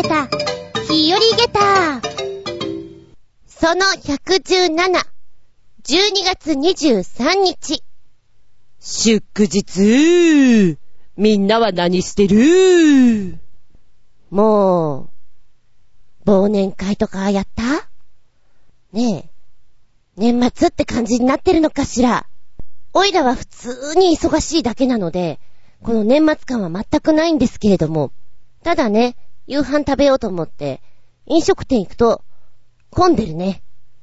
げた、日和げた。その117、12月23日。祝日。みんなは何してる？もう、忘年会とかやった？ねえ、年末って感じになってるのかしら？おいらは普通に忙しいだけなので、この年末感は全くないんですけれども、ただね、夕飯食べようと思って、飲食店行くと、混んでるね。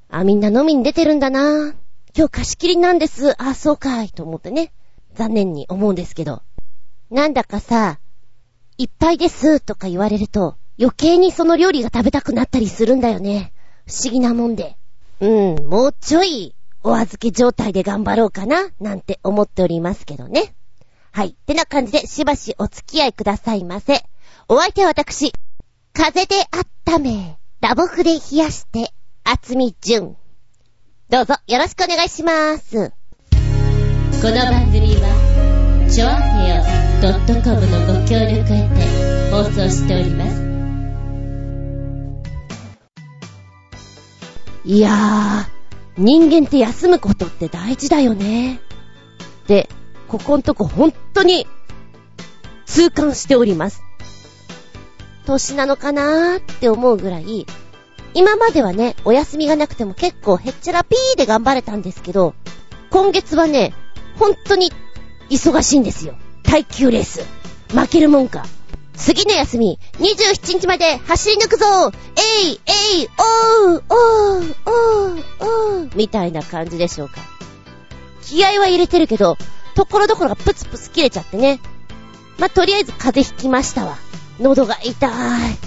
あ、みんな飲みに出てるんだな今日貸し切りなんです。あ、そうかい。と思ってね。残念に思うんですけど。なんだかさ、いっぱいですとか言われると、余計にその料理が食べたくなったりするんだよね。不思議なもんで。うん、もうちょい、お預け状態で頑張ろうかな、なんて思っておりますけどね。はい。ってな感じで、しばしお付き合いくださいませ。お相手は私、風で温め、ラボフで冷やして、厚み純。どうぞよろしくお願いします。この番組は、ちょあへよ .com のご協力を得て放送しております。いやー、人間って休むことって大事だよね。で、ここんとこ本当に痛感しております。年なのかなーって思うぐらい、今まではね、お休みがなくても結構へっちゃらピーで頑張れたんですけど、今月はね、本当に忙しいんですよ。耐久レース。負けるもんか。次の休み、27日まで走り抜くぞえいえいおうおうおうおうみたいな感じでしょうか。気合は入れてるけど、ところどころがプツプツ切れちゃってね。まあ、とりあえず風邪ひきましたわ。喉が痛い。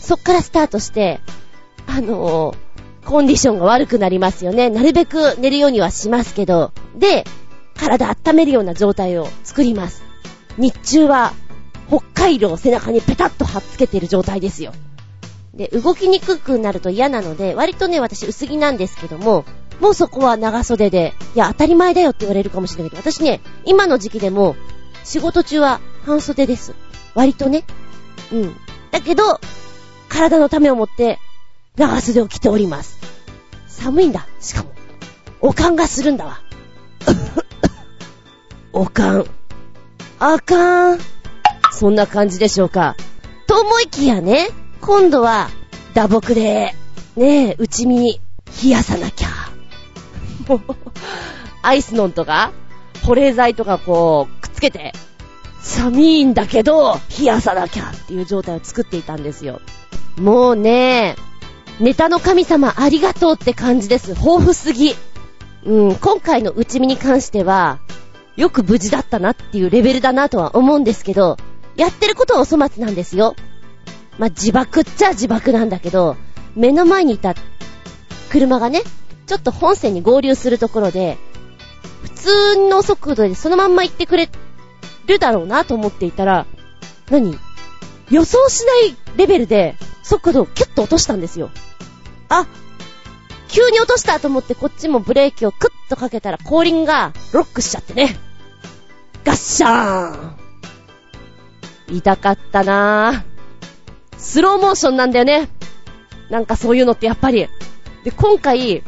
そっからスタートして、あのー、コンディションが悪くなりますよね。なるべく寝るようにはしますけど。で、体温めるような状態を作ります。日中は、北海道を背中にペタッと貼っつけてる状態ですよ。で、動きにくくなると嫌なので、割とね、私薄着なんですけども、もうそこは長袖で、いや、当たり前だよって言われるかもしれないけど、私ね、今の時期でも、仕事中は半袖です。割とね。うん。だけど、体のためをもって、長袖を着ております。寒いんだ、しかも。おかんがするんだわ。おかん。あかん。そんな感じでしょうか。と思いきやね、今度は、打撲で、ねえ、内身、冷やさなきゃ。もう、アイスノンとか、保冷剤とかこう、くっつけて、寒いんだけど、冷やさなきゃっていう状態を作っていたんですよ。もうね、ネタの神様ありがとうって感じです。豊富すぎ。うん、今回の内身に関しては、よく無事だったなっていうレベルだなとは思うんですけど、やってることはお粗末なんですよ。まあ、自爆っちゃ自爆なんだけど、目の前にいた車がね、ちょっと本線に合流するところで、普通の速度でそのまんま行ってくれるだろうなと思っていたら、何？予想しないレベルで速度をキュッと落としたんですよ。あ、急に落としたと思ってこっちもブレーキをクッとかけたら後輪がロックしちゃってね。ガッシャーン痛かったなぁ。スローモーションなんだよね。なんかそういうのってやっぱり。で、今回、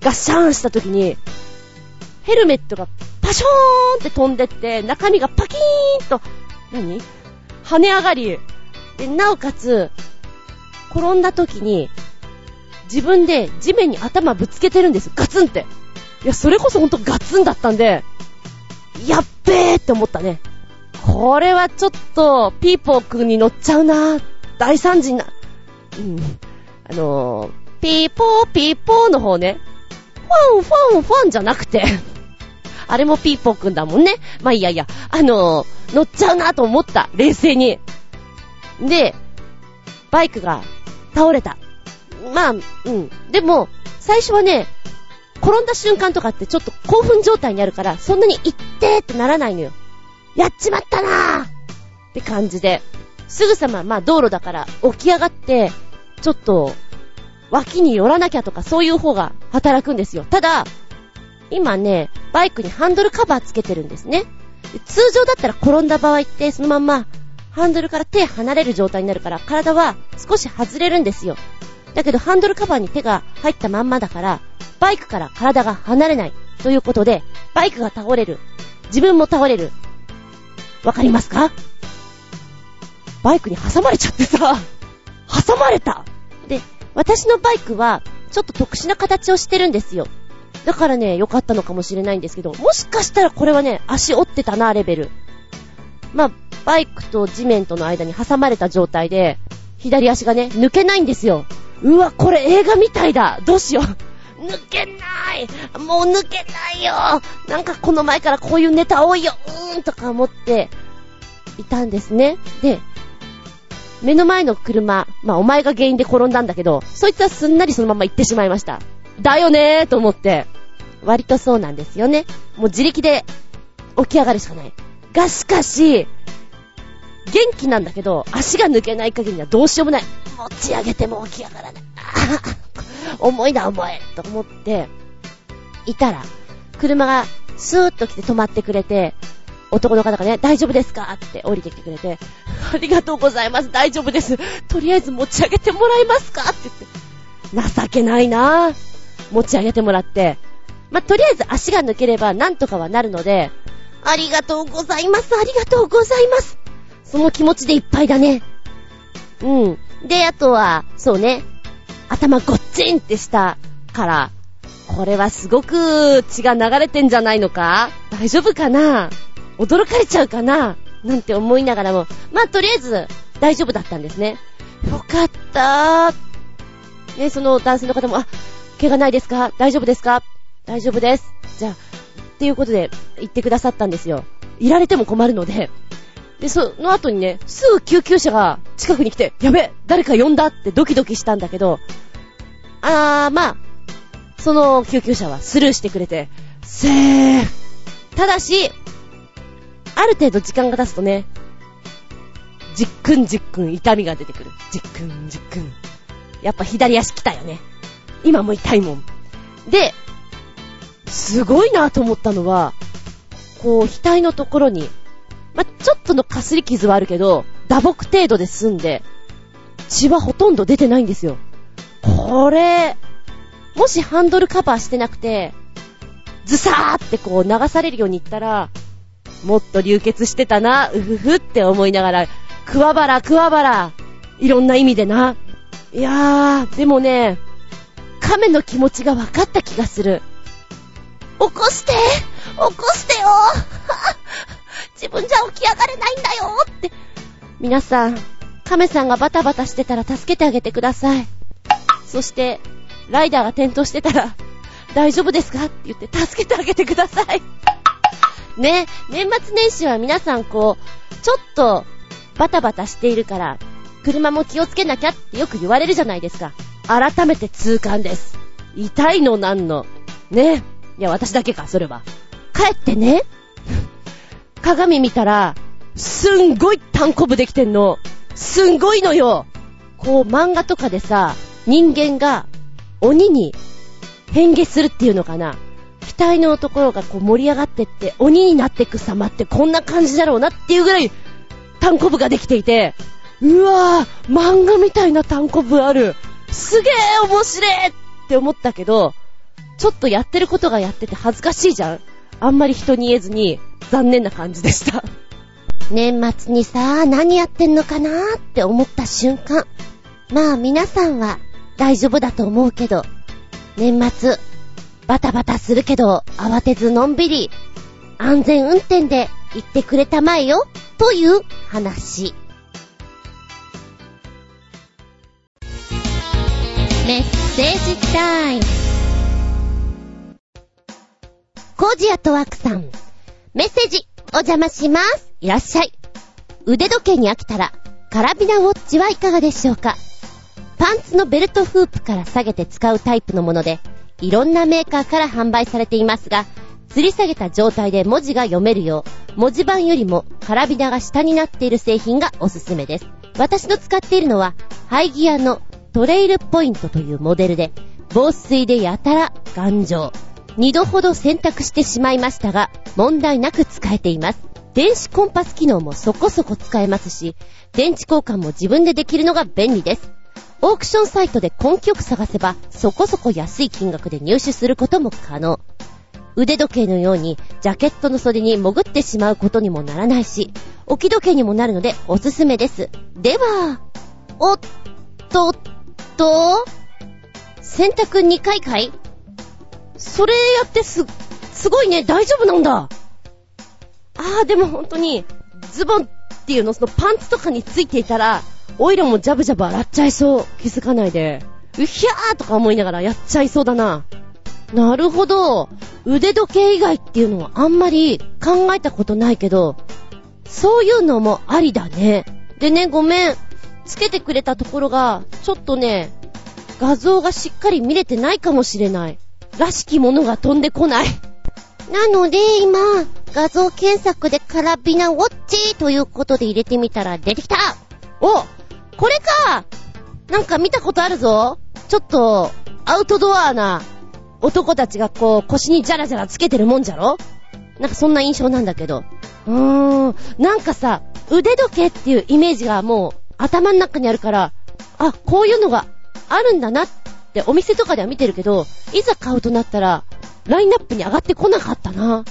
ガッシャーンした時に、ヘルメットがパショーンって飛んでって、中身がパキーンと、何？跳ね上がり、で、なおかつ、転んだ時に、自分で地面に頭ぶつけてるんです。ガツンって。いや、それこそほんとガツンだったんで、やっべーって思ったね。これはちょっと、ピーポーくんに乗っちゃうな大惨事な。うん。あのー、ピーポーピーポーの方ね。ファンファンファンじゃなくてあれもピーポーくんだもんね。まあいやいや、あのー、乗っちゃうなと思った。冷静に。で、バイクが倒れた。まあ、うん。でも、最初はね、転んだ瞬間とかってちょっと興奮状態にあるから、そんなに行ってってならないのよ。やっちまったなーって感じで、すぐさま、まあ道路だから起き上がって、ちょっと、脇に寄らなきゃとかそういう方が働くんですよ。ただ、今ね、バイクにハンドルカバーつけてるんですね。通常だったら転んだ場合ってそのまんまハンドルから手離れる状態になるから、体は少し外れるんですよ。だけどハンドルカバーに手が入ったまんまだから、バイクから体が離れない。ということで、バイクが倒れる。自分も倒れる。わかりますか？バイクに挟まれちゃってさ、挟まれたで、私のバイクは、ちょっと特殊な形をしてるんですよ。だからね、良かったのかもしれないんですけど、もしかしたらこれはね、足折ってたな、レベル。まあ、バイクと地面との間に挟まれた状態で、左足がね、抜けないんですよ。うわ、これ映画みたいだ。どうしよう。抜けないもう抜けないよなんかこの前からこういうネタ多いようーんとか思っていたんですね。で、目の前の車、まあお前が原因で転んだんだけど、そいつはすんなりそのまま行ってしまいました。だよねーと思って。割とそうなんですよね。もう自力で起き上がるしかない。がしかし、元気なんだけど、足が抜けない限りにはどうしようもない。持ち上げても起き上がらない。ああ重いな、重い。と思って、いたら、車がスーッと来て止まってくれて、男の方がね、大丈夫ですかって降りてきてくれて、ありがとうございます、大丈夫です。とりあえず持ち上げてもらえますかって言って。情けないなぁ。持ち上げてもらって。まあ、とりあえず足が抜ければなんとかはなるので、ありがとうございます、ありがとうございます。その気持ちでいっぱいだね。うん。で、あとは、そうね、頭ごっちんってしたから、これはすごく血が流れてんじゃないのか？大丈夫かな？驚かれちゃうかな？なんて思いながらも、まあ、とりあえず、大丈夫だったんですね。よかったー。ね、その男性の方も、あ、怪我ないですか？大丈夫ですか？大丈夫です。じゃあ、っていうことで言ってくださったんですよ。いられても困るので。で、その後にね、すぐ救急車が近くに来て、やべ誰か呼んだってドキドキしたんだけど、あー、まあ、その救急車はスルーしてくれて、セーただし、ある程度時間が経つとね、じっくんじっくん痛みが出てくる。じっくんじっくん。やっぱ左足来たよね。今も痛いもん。で、すごいなと思ったのは、こう、額のところに、ま、ちょっとのかすり傷はあるけど、打撲程度で済んで、血はほとんど出てないんですよ。これ、もしハンドルカバーしてなくて、ズサーってこう流されるようにいったら、もっと流血してたな、うふふって思いながら、桑原、桑原、いろんな意味でな。いやー、でもね、亀の気持ちが分かった気がする。起こして起こしてよ 自分じゃ起き上がれないんだよって。皆さん、亀さんがバタバタしてたら助けてあげてください。そして、ライダーが転倒してたら、大丈夫ですか？って言って助けてあげてください。ね、年末年始は皆さんこう、ちょっとバタバタしているから、車も気をつけなきゃってよく言われるじゃないですか。改めて痛感です。痛いのなんの？ね。いや、私だけか、それは。帰ってね、鏡見たら、すんごい単コブできてんの。すんごいのよ。こう、漫画とかでさ、人間が鬼に変化するっていうのかな。額のところがこう盛り上がってって鬼になっていく様ってこんな感じだろうなっていうぐらい単コブができていて、うわぁ、漫画みたいな単コブある。すげえ面白いって思ったけど、ちょっとやってることがやってて恥ずかしいじゃんあんまり人に言えずに残念な感じでした。年末にさ、何やってんのかなーって思った瞬間。まあ皆さんは大丈夫だと思うけど、年末、バタバタするけど、慌てずのんびり、安全運転で行ってくれたまえよ、という話。メッセージタイム。コージアトワクさん。メッセージ、お邪魔します。いらっしゃい。腕時計に飽きたら、カラビナウォッチはいかがでしょうかパンツのベルトフープから下げて使うタイプのもので、いろんなメーカーから販売されていますが、吊り下げた状態で文字が読めるよう、文字盤よりもカラビナが下になっている製品がおすすめです。私の使っているのは、ハイギアのトレイルポイントというモデルで、防水でやたら頑丈。二度ほど選択してしまいましたが、問題なく使えています。電子コンパス機能もそこそこ使えますし、電池交換も自分でできるのが便利です。オークションサイトで根気よく探せば、そこそこ安い金額で入手することも可能。腕時計のように、ジャケットの袖に潜ってしまうことにもならないし、置き時計にもなるのでおすすめです。では、おっとっと、と洗濯2回かい？それやってす、すごいね、大丈夫なんだ。あー、でも本当に、ズボンっていうの、そのパンツとかについていたら、オイルもジャブジャブ洗っちゃいそう。気づかないで。うひゃーとか思いながらやっちゃいそうだな。なるほど。腕時計以外っていうのはあんまり考えたことないけど、そういうのもありだね。でね、ごめん。つけてくれたところが、ちょっとね、画像がしっかり見れてないかもしれない。らしきものが飛んでこない。なので、今、画像検索でカラビナウォッチということで入れてみたら出てきたおこれかなんか見たことあるぞちょっと、アウトドアな男たちがこう腰にジャラジャラつけてるもんじゃろなんかそんな印象なんだけど。うーん、なんかさ、腕時計っていうイメージがもう頭の中にあるから、あ、こういうのがあるんだなってお店とかでは見てるけど、いざ買うとなったら、ラインナップに上がってこなかったな。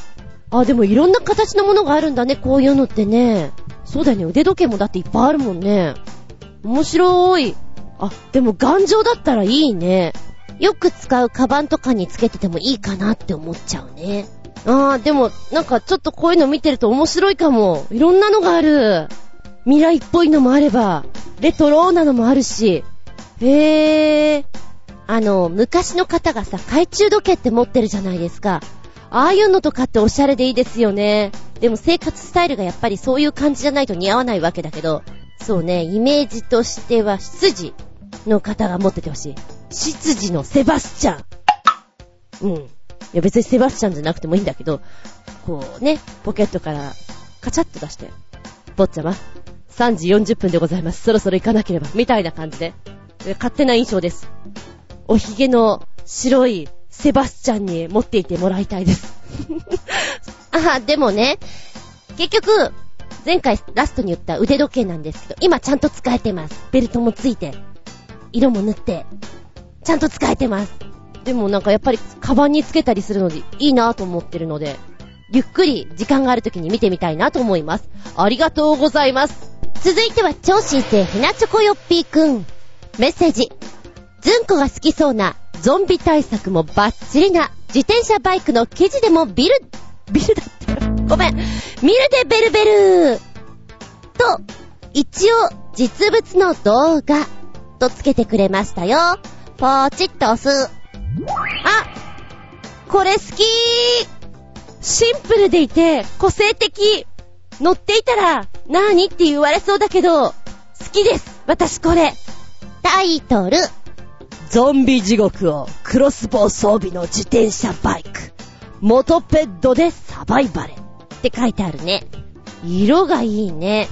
あ、でもいろんな形のものがあるんだね、こういうのってね。そうだよね、腕時計もだっていっぱいあるもんね。面白い。あ、でも頑丈だったらいいね。よく使うカバンとかにつけててもいいかなって思っちゃうね。あー、でも、なんかちょっとこういうの見てると面白いかも。いろんなのがある。未来っぽいのもあれば、レトロなのもあるし。へー。あの、昔の方がさ、懐中時計って持ってるじゃないですか。ああいうのとかっておしゃれでいいですよね。でも生活スタイルがやっぱりそういう感じじゃないと似合わないわけだけど、そうね、イメージとしては、執事の方が持っててほしい。執事のセバスチャン。うん。いや別にセバスチャンじゃなくてもいいんだけど、こうね、ポケットからカチャッと出して、坊ちゃま、3時40分でございます。そろそろ行かなければ。みたいな感じで。勝手な印象です。おひげの白いセバスチャンに持っていてもらいたいです。あ、でもね、結局、前回ラストに言った腕時計なんですけど、今ちゃんと使えてます。ベルトもついて、色も塗って、ちゃんと使えてます。でもなんかやっぱり、カバンにつけたりするのでいいなと思ってるので、ゆっくり時間がある時に見てみたいなと思います。ありがとうございます。続いては超新星ひなチョコヨッピーくん。メッセージ。ずんこが好きそうなゾンビ対策もバッチリな自転車バイクの記事でもビル、ビルだって。ごめん。ミルでベルベルと、一応実物の動画とつけてくれましたよ。ポーチッと押す。あこれ好きシンプルでいて個性的乗っていたら、なーにって言われそうだけど、好きです私これタイトル、ゾンビ地獄をクロスボウ装備の自転車バイク。モトペッドでサバイバレ。って書いてあるね。色がいいね。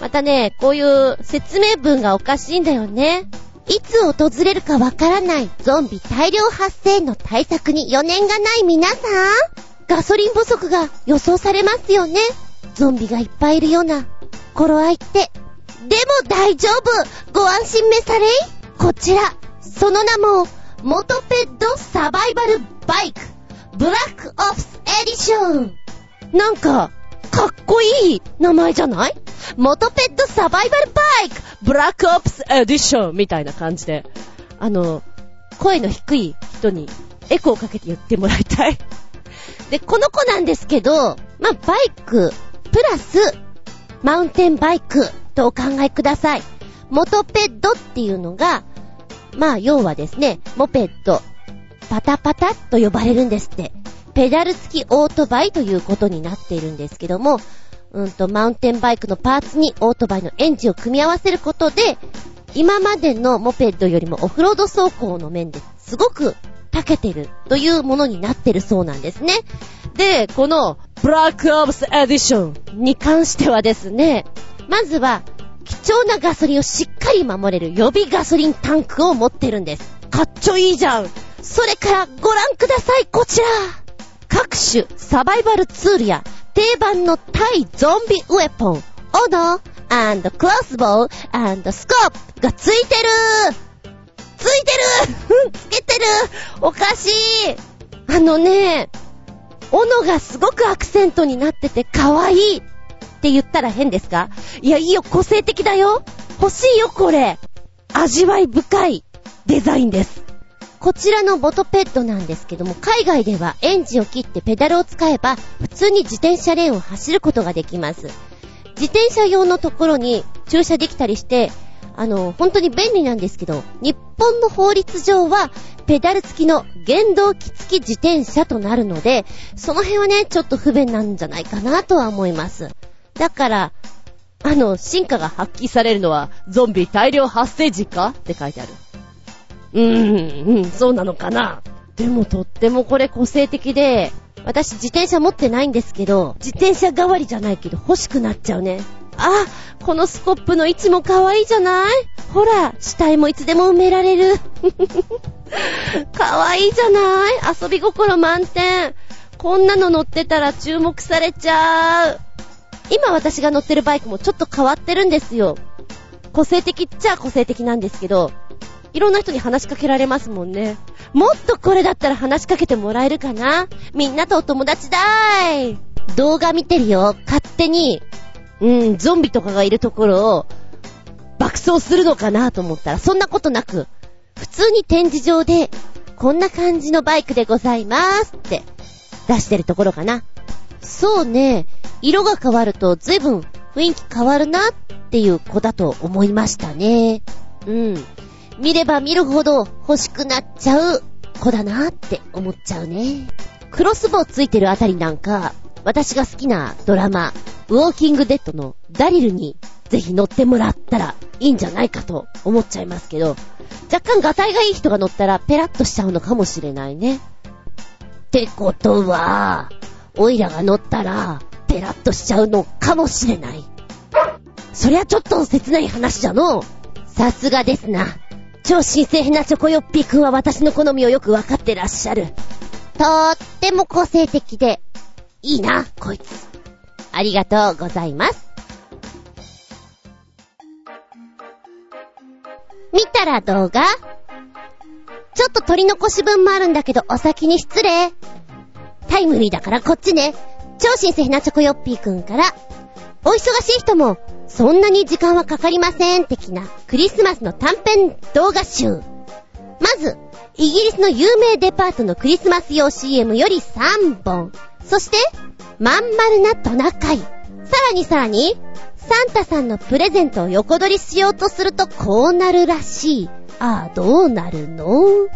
またね、こういう説明文がおかしいんだよね。いつ訪れるかわからないゾンビ大量発生の対策に余念がない皆さんガソリン不足が予想されますよね。ゾンビがいっぱいいるような頃合いって。でも大丈夫ご安心めされいこちら、その名も、モトペッドサバイバルバイク、ブラックオプスエディション。なんか、かっこいい名前じゃない？モトペッドサバイバルバイクブラックオプスエディションみたいな感じで。あの、声の低い人にエコーかけて言ってもらいたい。で、この子なんですけど、まあ、バイク、プラス、マウンテンバイクとお考えください。モトペッドっていうのが、まあ、要はですね、モペッド、パタパタと呼ばれるんですって。ペダル付きオートバイということになっているんですけども、うんと、マウンテンバイクのパーツにオートバイのエンジンを組み合わせることで、今までのモペッドよりもオフロード走行の面ですごく長けてるというものになってるそうなんですね。で、このブラックオプスエディション。に関してはですね、まずは貴重なガソリンをしっかり守れる予備ガソリンタンクを持ってるんです。かっちょいいじゃん。それからご覧ください、こちら各種サバイバルツールや定番の対ゾンビウェポン、オノクロスボウアンドスコープがついてるついてる。つけてる。おかしい。あのね、斧がすごくアクセントになってて可愛い。って言ったら変ですか？いや、いいよ、個性的だよ。欲しいよ、これ。味わい深い。デザインです。こちらのボトペットなんですけども、海外ではエンジンを切ってペダルを使えば、普通に自転車レーンを走ることができます。自転車用のところに駐車できたりして、あの、本当に便利なんですけど、日本の法律上は、ペダル付きの原動機付き自転車となるので、その辺はね、ちょっと不便なんじゃないかなとは思います。だから、あの、進化が発揮されるのは、ゾンビ大量発生時か？って書いてある。うーん、うん、そうなのかな？でもとってもこれ個性的で、私自転車持ってないんですけど、自転車代わりじゃないけど欲しくなっちゃうね。あ、このスコップの位置も可愛いじゃない？ほら、死体もいつでも埋められる。可愛いじゃない？遊び心満点。こんなの乗ってたら注目されちゃう。今私が乗ってるバイクもちょっと変わってるんですよ。個性的っちゃ個性的なんですけど、いろんな人に話しかけられますもんね。もっとこれだったら話しかけてもらえるかな？みんなとお友達だーい動画見てるよ。勝手に、うん、ゾンビとかがいるところを爆走するのかなと思ったら、そんなことなく、普通に展示場で、こんな感じのバイクでございますって出してるところかな。そうね、色が変わると随分雰囲気変わるなっていう子だと思いましたね。うん。見れば見るほど欲しくなっちゃう子だなって思っちゃうね。クロスボウついてるあたりなんか、私が好きなドラマ、ウォーキングデッドのダリルにぜひ乗ってもらったらいいんじゃないかと思っちゃいますけど、若干ガタイがいい人が乗ったらペラッとしちゃうのかもしれないね。ってことは、オイラが乗ったらペラッとしちゃうのかもしれない。そりゃちょっと切ない話じゃの。さすがですな。超新鮮なチョコヨッピーくんは私の好みをよくわかってらっしゃる。とーっても個性的で、いいな、こいつ。ありがとうございます。見たら動画？ちょっと取り残し分もあるんだけど、お先に失礼。タイムリーだからこっちね。超新鮮なチョコヨッピーくんから、お忙しい人も、そんなに時間はかかりません、的なクリスマスの短編動画集。まず、イギリスの有名デパートのクリスマス用 CM より3本。そして、まん丸なトナカイ。さらにさらに、サンタさんのプレゼントを横取りしようとするとこうなるらしい。ああ、どうなるの？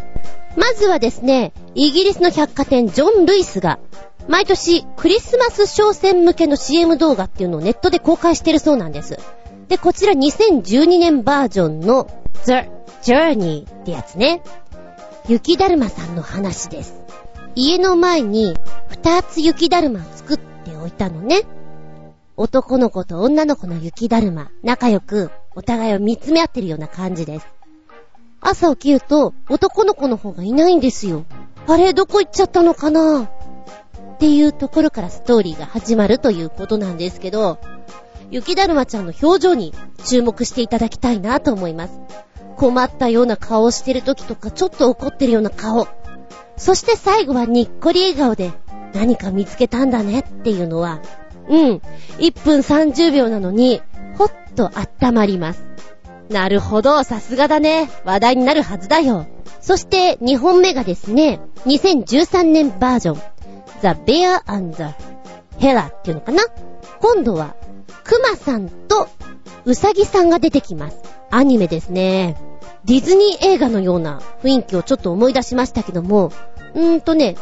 まずはですね、イギリスの百貨店ジョン・ルイスが毎年クリスマス商戦向けの CM 動画っていうのをネットで公開してるそうなんです。で、こちら2012年バージョンの The Journey ってやつね。雪だるまさんの話です。家の前に二つ雪だるま作っておいたのね。男の子と女の子の雪だるま、仲良くお互いを見つめ合ってるような感じです。朝起きると男の子の方がいないんですよ。あれ、どこ行っちゃったのかな？っていうところからストーリーが始まるということなんですけど、雪だるまちゃんの表情に注目していただきたいなと思います。困ったような顔をしてる時とか、ちょっと怒ってるような顔。そして最後はにっこり笑顔で何か見つけたんだねっていうのは、うん、1分30秒なのに、ほっと温まります。なるほど、さすがだね。話題になるはずだよ。そして2本目がですね、2013年バージョン。The Bear and the Hera っていうのかな今度は、クマさんとウサギさんが出てきます。アニメですね。ディズニー映画のような雰囲気をちょっと思い出しましたけども、うーんとね、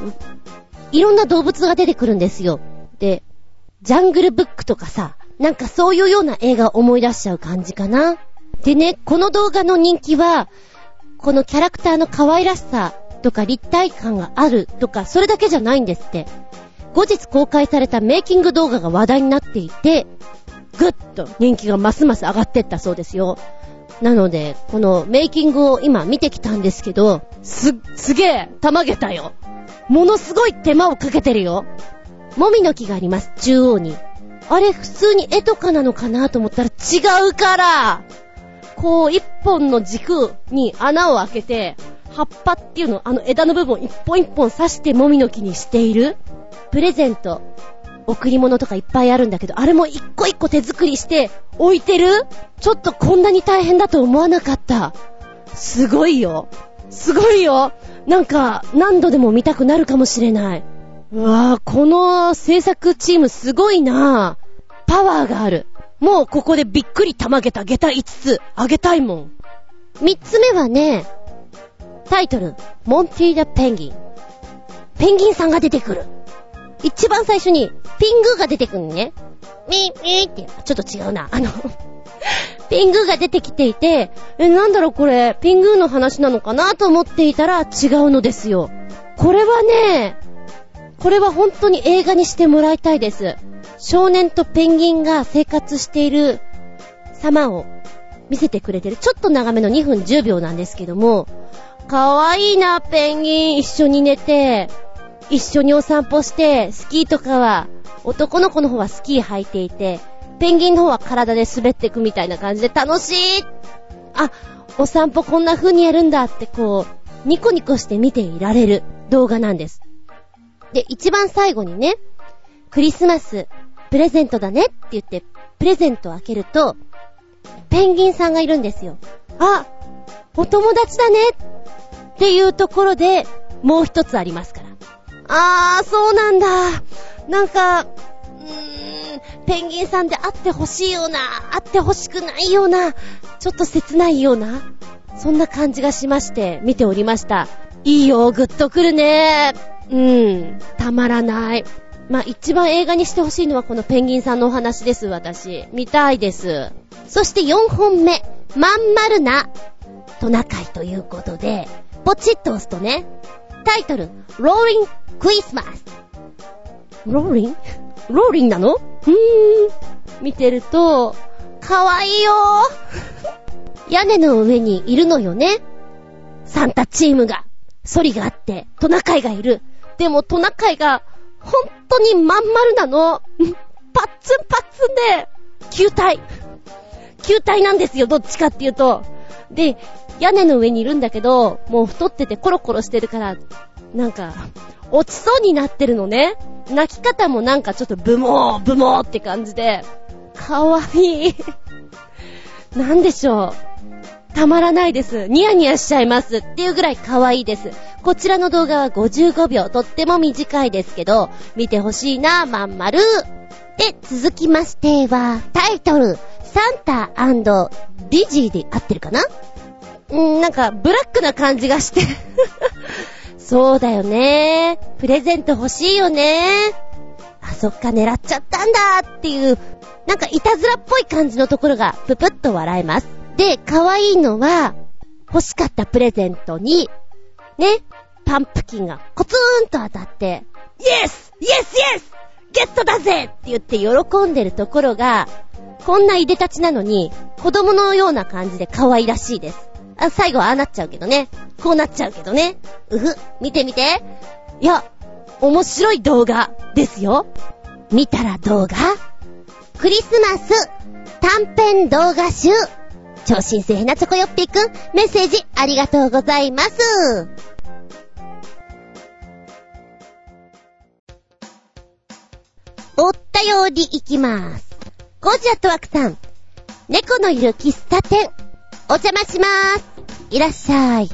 いろんな動物が出てくるんですよ。で、ジャングルブックとかさ、なんかそういうような映画を思い出しちゃう感じかな。でね、この動画の人気は、このキャラクターの可愛らしさとか立体感があるとか、それだけじゃないんですって。後日公開されたメイキング動画が話題になっていて、ぐっと人気がますます上がってったそうですよ。なので、このメイキングを今見てきたんですけど、す、すげえ、たまげたよ。ものすごい手間をかけてるよ。もみの木があります、中央に。あれ、普通に絵とかなのかなと思ったら違うからこう、一本の軸に穴を開けて、葉っぱっていうの、あの枝の部分を一本一本刺してもみの木にしている。プレゼント、贈り物とかいっぱいあるんだけど、あれも一個一個手作りして置いてる？ちょっとこんなに大変だと思わなかった。すごいよ。すごいよ。なんか、何度でも見たくなるかもしれない。うわぁ、この制作チームすごいなぁパワーがある。もうここでびっくりたまげた下駄5つ、あげたいもん。3つ目はね、タイトル、モンティーダ・ペンギン。ペンギンさんが出てくる。一番最初に、ピングーが出てくるね。ミー、ミーって、ちょっと違うな。あの ピングーが出てきていて、え、なんだろうこれ、ピングーの話なのかなと思っていたら違うのですよ。これはね、これは本当に映画にしてもらいたいです。少年とペンギンが生活している様を見せてくれてる。ちょっと長めの2分10秒なんですけども、かわいいな、ペンギン。一緒に寝て、一緒にお散歩して、スキーとかは、男の子の方はスキー履いていて、ペンギンの方は体で滑っていくみたいな感じで楽しいあ、お散歩こんな風にやるんだってこう、ニコニコして見ていられる動画なんです。で、一番最後にね、クリスマス、プレゼントだねって言って、プレゼントを開けると、ペンギンさんがいるんですよ。あ、お友達だねっていうところで、もう一つありますから。あー、そうなんだ。なんか、うーん、ペンギンさんで会ってほしいような、会ってほしくないような、ちょっと切ないような、そんな感じがしまして、見ておりました。いいよ、ぐっとくるね。うん、たまらない。まあ、一番映画にしてほしいのはこのペンギンさんのお話です、私。見たいです。そして4本目、まん丸なトナカイということで、ポチッと押すとね、タイトル、ローリンクリスマス。ローリンローリンなの？ふーん。見てると、かわいいよー。屋根の上にいるのよね。サンタチームが。ソリがあって、トナカイがいる。でもトナカイが、ほんとにまん丸なの。パッツンパッツンで、球体。球体なんですよ、どっちかっていうと。で、屋根の上にいるんだけど、もう太っててコロコロしてるから、なんか、落ちそうになってるのね。泣き方もなんかちょっとブモー、ブモーって感じで、かわいい。なんでしょう。たまらないです。ニヤニヤしちゃいますっていうぐらい可愛いです。こちらの動画は55秒、とっても短いですけど、見てほしいな、まんまる。で、続きましては、タイトル、サンタディジーで合ってるかな？ん、なんか、ブラックな感じがして そうだよね。プレゼント欲しいよね。あ、そっか、狙っちゃったんだっていう、なんかいたずらっぽい感じのところがぷぷっと笑えます。で、可愛いのは、欲しかったプレゼントに、ね、パンプキンがコツーンと当たって、イエスイエスイエスゲットだぜって言って喜んでるところが、こんないでたちなのに、子供のような感じで可愛らしいです。あ、最後はああなっちゃうけどね。こうなっちゃうけどね。うふ、見てみて。いや、面白い動画ですよ。見たら動画クリスマス短編動画集。超新星なチョコヨッピーくん、メッセージありがとうございます。おったより行きます。ゴジャットワクさん。猫のいる喫茶店。お邪魔しまーす。いらっしゃい。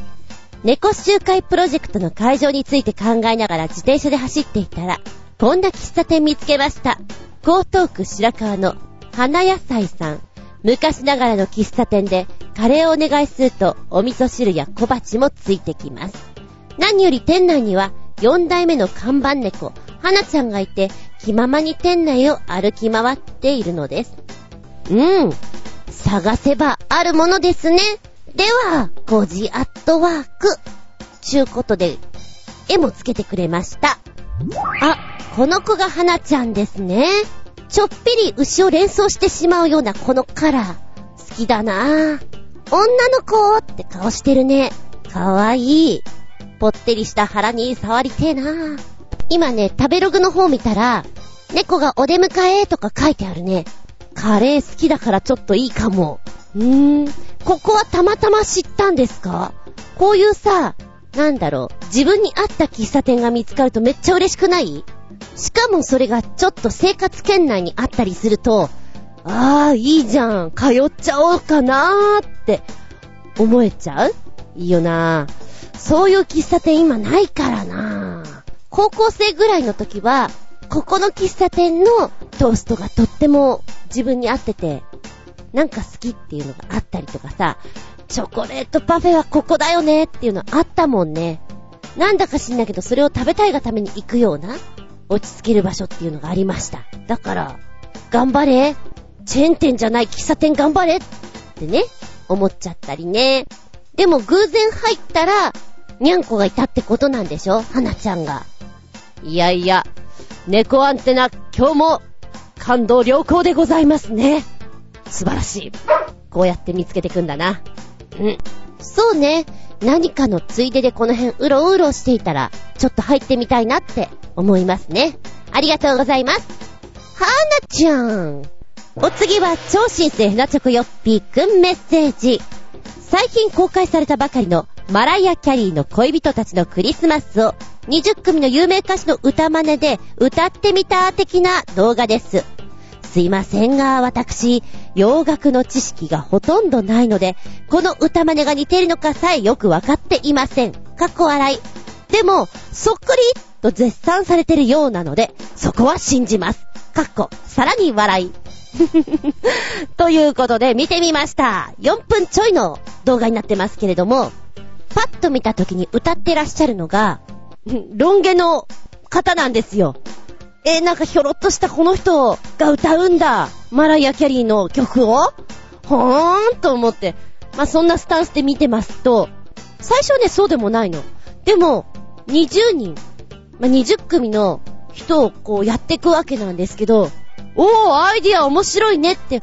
猫集会プロジェクトの会場について考えながら自転車で走っていたら、こんな喫茶店見つけました。江東区白川の花野菜さん。昔ながらの喫茶店でカレーをお願いするとお味噌汁や小鉢もついてきます。何より店内には4代目の看板猫、花ちゃんがいて気ままに店内を歩き回っているのです。うん。探せばあるものですね。では、5時アットワーク。ちゅうことで、絵もつけてくれました。あ、この子が花ちゃんですね。ちょっぴり牛を連想してしまうようなこのカラー。好きだなぁ。女の子って顔してるね。かわいい。ぽってりした腹に触りてえなぁ。今ね、食べログの方見たら、猫がお出迎えとか書いてあるね。カレー好きだからちょっといいかも。うーん。ここはたまたま知ったんですか？こういうさ、なんだろう、自分に合った喫茶店が見つかるとめっちゃ嬉しくない？しかもそれがちょっと生活圏内にあったりすると、ああ、いいじゃん、通っちゃおうかなーって。思えちゃう？いいよな。そういう喫茶店今ないからな。高校生ぐらいの時は、ここの喫茶店のトーストがとっても自分に合ってて、なんか好きっていうのがあったりとかさ、チョコレートパフェはここだよねっていうのあったもんね。なんだか知んないけどそれを食べたいがために行くような落ち着ける場所っていうのがありました。だから、頑張れチェーン店じゃない喫茶店頑張れってね、思っちゃったりね。でも偶然入ったら、にゃんこがいたってことなんでしょ？花ちゃんが。いやいや、猫アンテナ、今日も感動良好でございますね。素晴らしい。こうやって見つけてくんだな。うん。そうね。何かのついででこの辺うろうろしていたら、ちょっと入ってみたいなって思いますね。ありがとうございます。はーなちゃん。お次は超新星船チョコヨッピーくんメッセージ。最近公開されたばかりのマライア・キャリーの恋人たちのクリスマスを20組の有名歌手の歌真似で歌ってみた的な動画です。すいませんが、私、洋楽の知識がほとんどないので、この歌真似が似ているのかさえよくわかっていません。かっこ笑い。でも、そっくりと絶賛されてるようなので、そこは信じます。かっこ、さらに笑い。ということで見てみました。4分ちょいの動画になってますけれども、パッと見た時に歌ってらっしゃるのが、ロン毛の方なんですよ。えー、なんかひょろっとしたこの人が歌うんだ。マライア・キャリーの曲をほーんと思って。まあ、そんなスタンスで見てますと、最初ね、そうでもないの。でも、20人、まあ、20組の人をこうやっていくわけなんですけど、おー、アイディア面白いねって、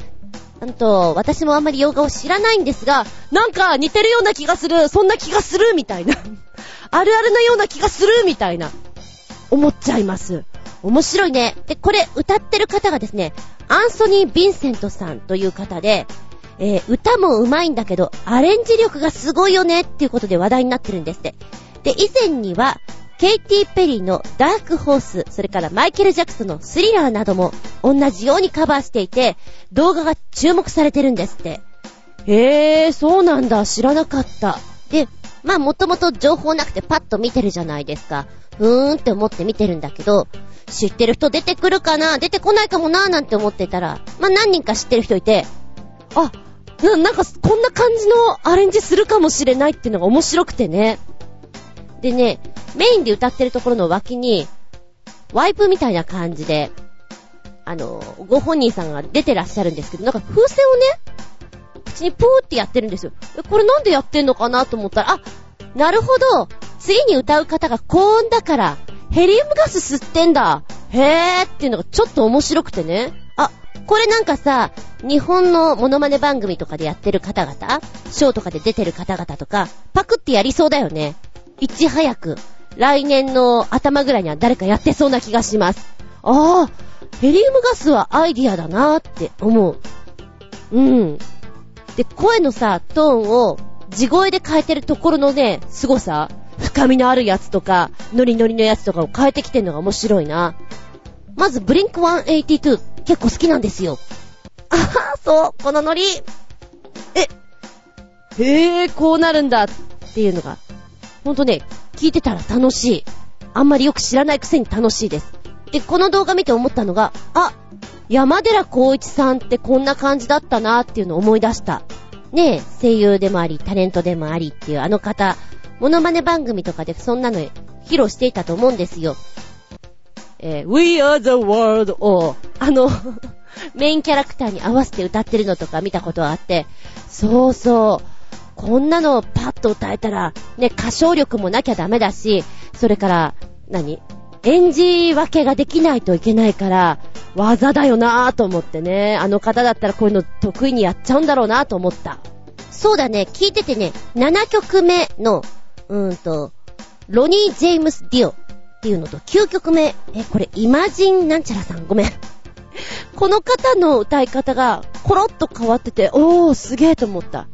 あと、私もあんまり洋画を知らないんですが、なんか似てるような気がする、そんな気がする、みたいな。あるあるのような気がする、みたいな。思っちゃいます。面白いね。で、これ歌ってる方がですね、アンソニー・ヴィンセントさんという方で、えー、歌も上手いんだけど、アレンジ力がすごいよねっていうことで話題になってるんですって。で、以前には、ケイティ・ペリーのダークホース、それからマイケル・ジャクソンのスリラーなども同じようにカバーしていて、動画が注目されてるんですって。へー、そうなんだ、知らなかった。で、まあもともと情報なくてパッと見てるじゃないですか。ふーんって思って見てるんだけど、知ってる人出てくるかな？出てこないかもなーなんて思ってたら、まあ何人か知ってる人いて、あ、なんかこんな感じのアレンジするかもしれないっていうのが面白くてね。でね、メインで歌ってるところの脇に、ワイプみたいな感じで、あの、ご本人さんが出てらっしゃるんですけど、なんか風船をね、口にプーってやってるんですよ。これなんでやってんのかなと思ったら、あ、なるほど、次に歌う方が高音だから、ヘリウムガス吸ってんだ。へーっていうのがちょっと面白くてね。あ、これなんかさ、日本のモノマネ番組とかでやってる方々、ショーとかで出てる方々とか、パクってやりそうだよね。いち早く、来年の頭ぐらいには誰かやってそうな気がします。ああ、ヘリウムガスはアイディアだなーって思う。うん。で、声のさ、トーンを地声で変えてるところのね、凄さ、深みのあるやつとか、ノリノリのやつとかを変えてきてるのが面白いな。まず、ブリンク182結構好きなんですよ。あはそう、このノリ。え、へえ、こうなるんだっていうのがほんとね、聞いてたら楽しい。あんまりよく知らないくせに楽しいです。で、この動画見て思ったのが、あ、山寺孝一さんってこんな感じだったなっていうのを思い出した。ねえ、声優でもあり、タレントでもありっていうあの方、モノマネ番組とかでそんなの披露していたと思うんですよ。えー、We are the world を、あの メインキャラクターに合わせて歌ってるのとか見たことがあって、そうそう、こんなのパッと歌えたら、ね、歌唱力もなきゃダメだし、それから、何？演じ分けができないといけないから、技だよなぁと思ってね。あの方だったらこういうの得意にやっちゃうんだろうなぁと思った。そうだね、聞いててね、7曲目の、うーんと、ロニー・ジェームス・ディオっていうのと、9曲目。え、これ、イマジンなんちゃらさん。ごめん。この方の歌い方が、コロッと変わってて、おー、すげーと思った。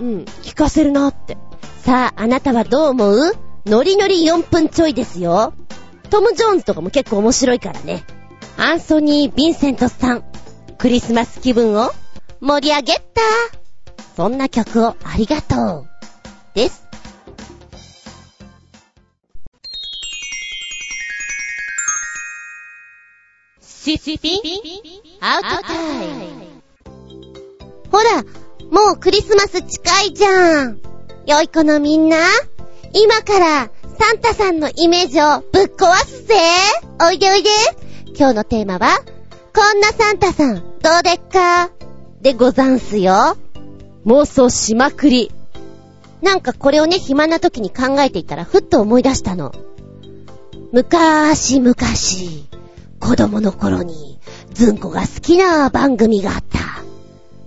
うん、聞かせるなって。さあ、あなたはどう思う？ノリノリ4分ちょいですよ。トム・ジョーンズとかも結構面白いからね。アンソニー・ヴィンセントさん。クリスマス気分を盛り上げた。そんな曲をありがとう。です。シスピン？アウトタイム。ほら、もうクリスマス近いじゃん。良い子のみんな、今からサンタさんのイメージをぶっ壊すぜおいでおいで今日のテーマは、こんなサンタさん、どうでっか？でござんすよ。妄想しまくり。なんかこれをね、暇な時に考えていたら、ふっと思い出したの。むかーしむかし、子供の頃に、ずんこが好きな番組があった。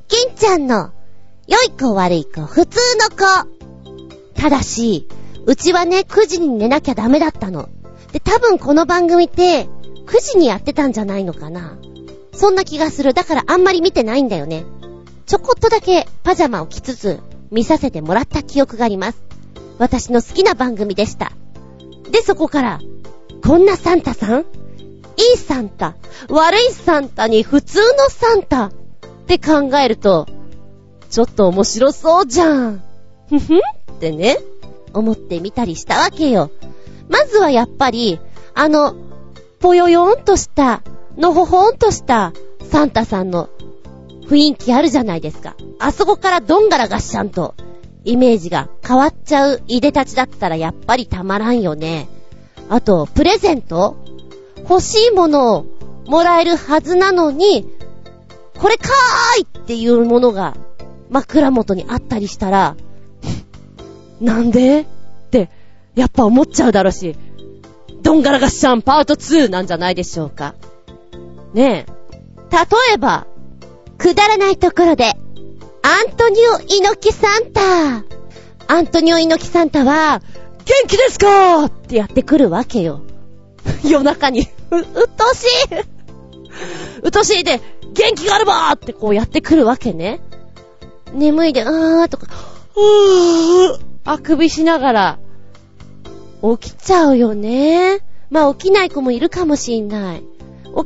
金ちゃんの、良い子悪い子、普通の子。ただし、うちはね、9時に寝なきゃダメだったの。で、多分この番組って、9時にやってたんじゃないのかな。そんな気がする。だからあんまり見てないんだよね。ちょこっとだけパジャマを着つつ、見させてもらった記憶があります。私の好きな番組でした。で、そこから、こんなサンタさん？いいサンタ、悪いサンタに普通のサンタって考えると、ちょっと面白そうじゃん。ふふ？んってね、思ってみたりしたわけよ。まずはやっぱり、あの、ぽよよんとした、のほほんとしたサンタさんの雰囲気あるじゃないですか。あそこからどんがらがっしゃんと、イメージが変わっちゃういでたちだったらやっぱりたまらんよね。あと、プレゼント？欲しいものをもらえるはずなのに、これかーいっていうものが枕元にあったりしたら、なんで？って、やっぱ思っちゃうだろうし、どんがらがっしゃんパート2なんじゃないでしょうか。ねえ。例えば、くだらないところで、アントニオ猪木サンタ。アントニオ猪木サンタは、元気ですか？ってやってくるわけよ。夜中に、う、うっとうしいうっとうしいで、元気があればってこうやってくるわけね。眠いで、あーとか、うー、あくびしながら、起きちゃうよね。まあ起きない子もいるかもしんない。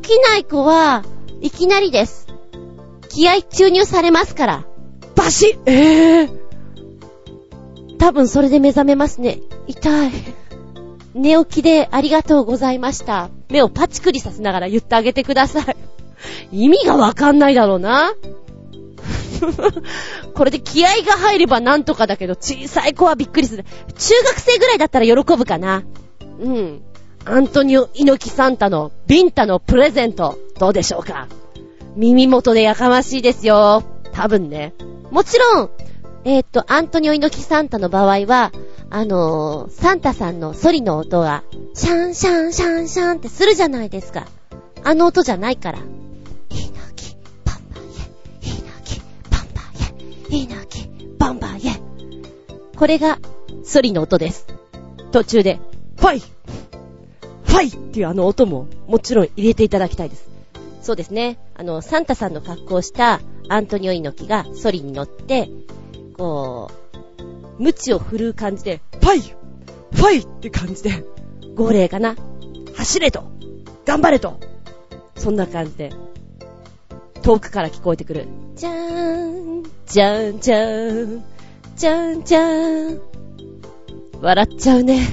起きない子は、いきなりです。気合注入されますから。バシッええー、多分それで目覚めますね。痛い。寝起きでありがとうございました。目をパチクリさせながら言ってあげてください。意味がわかんないだろうな。これで気合が入ればなんとかだけど、小さい子はびっくりする。中学生ぐらいだったら喜ぶかな。うん。アントニオ猪木サンタのビンタのプレゼント、どうでしょうか耳元でやかましいですよ。多分ね。もちろん、えー、っと、アントニオ猪木サンタの場合は、あのー、サンタさんのソリの音が、シャンシャンシャンシャンってするじゃないですか。あの音じゃないから。イエ、猪木、バンバイエ。これが、ソリの音です。途中で、ファイファイっていうあの音も、もちろん入れていただきたいです。そうですね。あの、サンタさんの格好をしたアントニオ猪木がソリに乗って、こう、鞭を振るう感じで、ファイファイって感じで、号令かな走れと頑張れとそんな感じで、遠くから聞こえてくる。じゃーん、じゃーん、じゃーん、じゃーん、じゃーん。笑っちゃうね。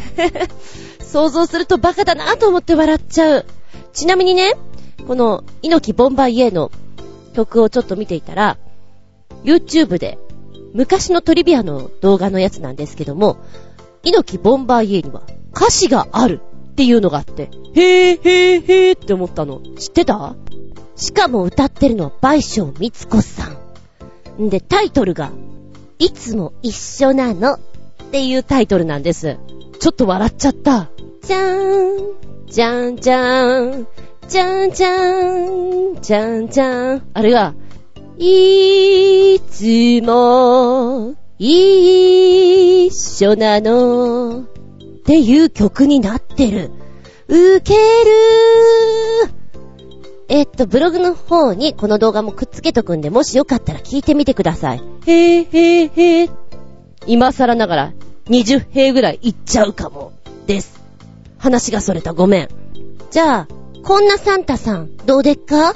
想像するとバカだなと思って笑っちゃう。ちなみにね、この、猪木ボンバイエの曲をちょっと見ていたら、YouTube で、昔のトリビアの動画のやつなんですけども、猪木ボンバイエには歌詞があるっていうのがあって、へーへーへーって思ったの。知ってた？しかも歌ってるのは倍賞みつこさん。んで、タイトルが、いつも一緒なのっていうタイトルなんです。ちょっと笑っちゃった。じゃーん、じゃんじゃーん、じゃんじゃーん、じゃんじゃーん。あれが、いつも、一緒なの、っていう曲になってる。ウケるーえっと、ブログの方にこの動画もくっつけとくんで、もしよかったら聞いてみてください。へーへーへー。今更ながら20平ぐらいいっちゃうかも。です。話がそれたごめん。じゃあ、こんなサンタさん、どうでっか？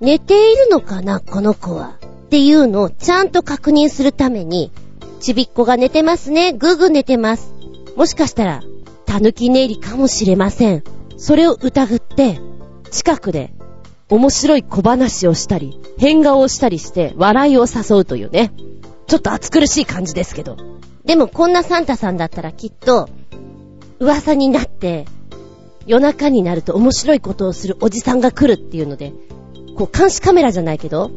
寝ているのかな、この子は。っていうのをちゃんと確認するために、ちびっこが寝てますね、ぐぐ寝てます。もしかしたら、たぬき寝入りかもしれません。それを疑って、近くで面白い小話をしたり、変顔をしたりして笑いを誘うというね。ちょっと暑苦しい感じですけど。でもこんなサンタさんだったらきっと、噂になって、夜中になると面白いことをするおじさんが来るっていうので、こう監視カメラじゃないけど、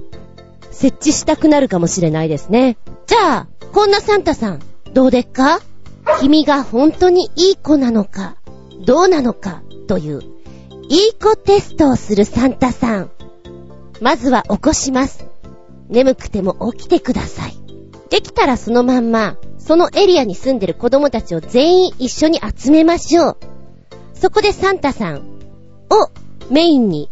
設置したくなるかもしれないですね。じゃあ、こんなサンタさん、どうでっか？君が本当にいい子なのか、どうなのか、といういい子テストをするサンタさん。まずは起こします。眠くても起きてください。できたらそのまんま、そのエリアに住んでる子供たちを全員一緒に集めましょう。そこでサンタさんをメインに、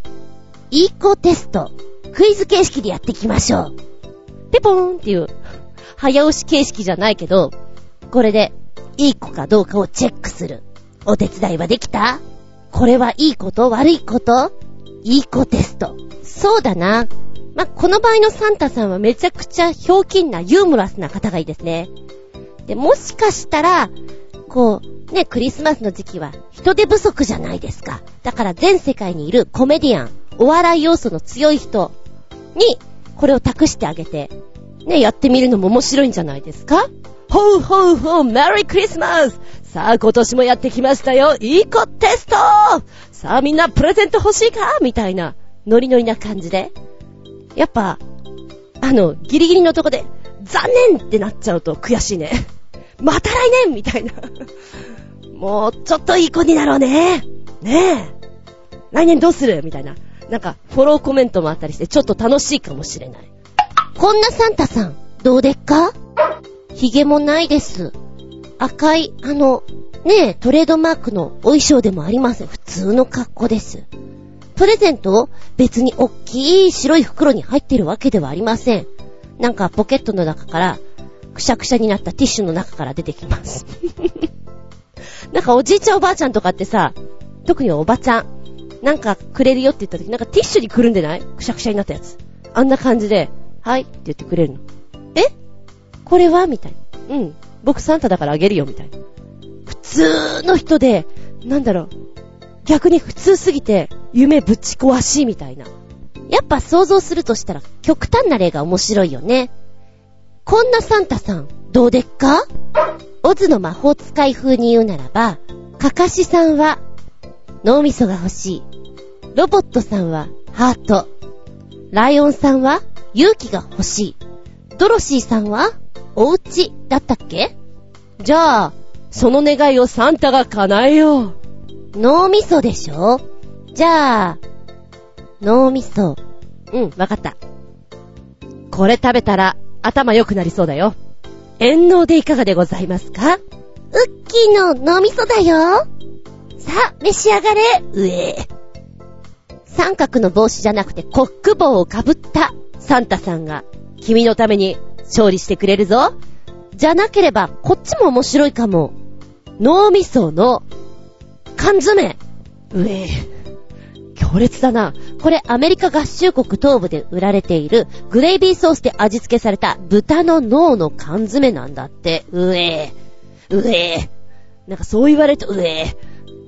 いい子テスト、クイズ形式でやっていきましょう。ペポーンっていう、早押し形式じゃないけど、これで、いい子かどうかをチェックする。お手伝いはできた？これはいいこと？悪いこと？いい子テスト。そうだな。まこの場合のサンタさんはめちゃくちゃひょうきんなユーモラスな方がいいですね。で、もしかしたら、こう、ね、クリスマスの時期は人手不足じゃないですか。だから全世界にいるコメディアン、お笑い要素の強い人に、これを託してあげて、ね、やってみるのも面白いんじゃないですか？ほうほうほう、メリークリスマスさあ、今年もやってきましたよ。いい子テストさあ、みんなプレゼント欲しいか？みたいな、ノリノリな感じで。やっぱ、あの、ギリギリのとこで、残念ってなっちゃうと悔しいね。また来年みたいな。もう、ちょっといい子になろうね。ねえ。来年どうする？みたいな。なんか、フォローコメントもあったりして、ちょっと楽しいかもしれない。こんなサンタさん、どうでっか？髭もないです。赤い、あの、ねえ、トレードマークのお衣装でもありません。普通の格好です。プレゼントを別におっきい白い袋に入ってるわけではありません。なんかポケットの中から、くしゃくしゃになったティッシュの中から出てきます。なんかおじいちゃんおばあちゃんとかってさ、特におばちゃん、なんかくれるよって言った時、なんかティッシュにくるんでない？くしゃくしゃになったやつ。あんな感じで、はいって言ってくれるの。え？これは？みたいな。うん。僕サンタだからあげるよ、みたいな。普通の人で、なんだろう、逆に普通すぎて、夢ぶち壊し、みたいな。やっぱ想像するとしたら、極端な例が面白いよね。こんなサンタさん、どうでっか？オズの魔法使い風に言うならば、カカシさんは、脳みそが欲しい。ロボットさんは、ハート。ライオンさんは、勇気が欲しい。ドロシーさんは、お家だったっけ？じゃあ、その願いをサンタが叶えよう。脳みそでしょ？じゃあ、脳みそ。うん、わかった。これ食べたら頭良くなりそうだよ。遠脳でいかがでございますか？ウッキーの脳みそだよ。さあ、召し上がれ。うえ。三角の帽子じゃなくてコック帽をかぶったサンタさんが君のために勝利してくれるぞ。じゃなければ、こっちも面白いかも。脳みその缶詰。うえ強烈だな。これアメリカ合衆国東部で売られているグレイビーソースで味付けされた豚の脳の缶詰なんだって。うえうえなんかそう言われると、うえ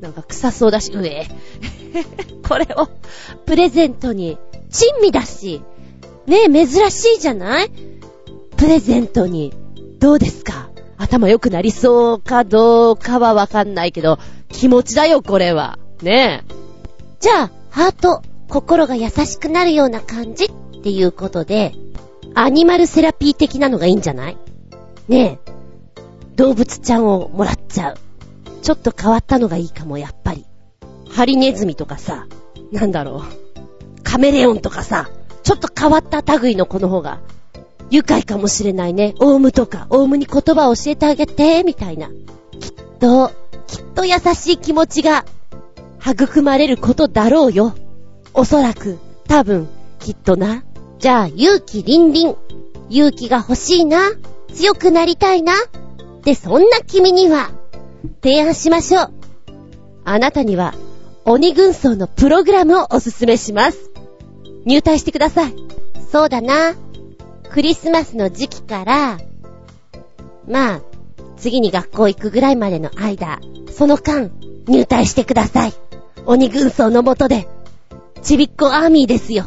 なんか臭そうだし、うえ これをプレゼントに、珍味だし、ねえ、珍しいじゃない？プレゼントに、どうですか？頭良くなりそうか？どうかはわかんないけど、気持ちだよ、これは。ねえ。じゃあ、ハート、心が優しくなるような感じっていうことで、アニマルセラピー的なのがいいんじゃない？ねえ。動物ちゃんをもらっちゃう。ちょっと変わったのがいいかも、やっぱり。ハリネズミとかさ、なんだろう。カメレオンとかさ、ちょっと変わった類の子の方が愉快かもしれないね。オウムとか、オウムに言葉を教えてあげて、みたいな。きっと、きっと優しい気持ちが育まれることだろうよ。おそらく、多分、きっとな。じゃあ、勇気凛々。勇気が欲しいな。強くなりたいな。で、そんな君には、提案しましょう。あなたには、鬼軍曹のプログラムをおすすめします。入隊してください。そうだな。クリスマスの時期から、まあ、次に学校行くぐらいまでの間、その間、入隊してください。鬼軍曹のもとで、ちびっこアーミーですよ。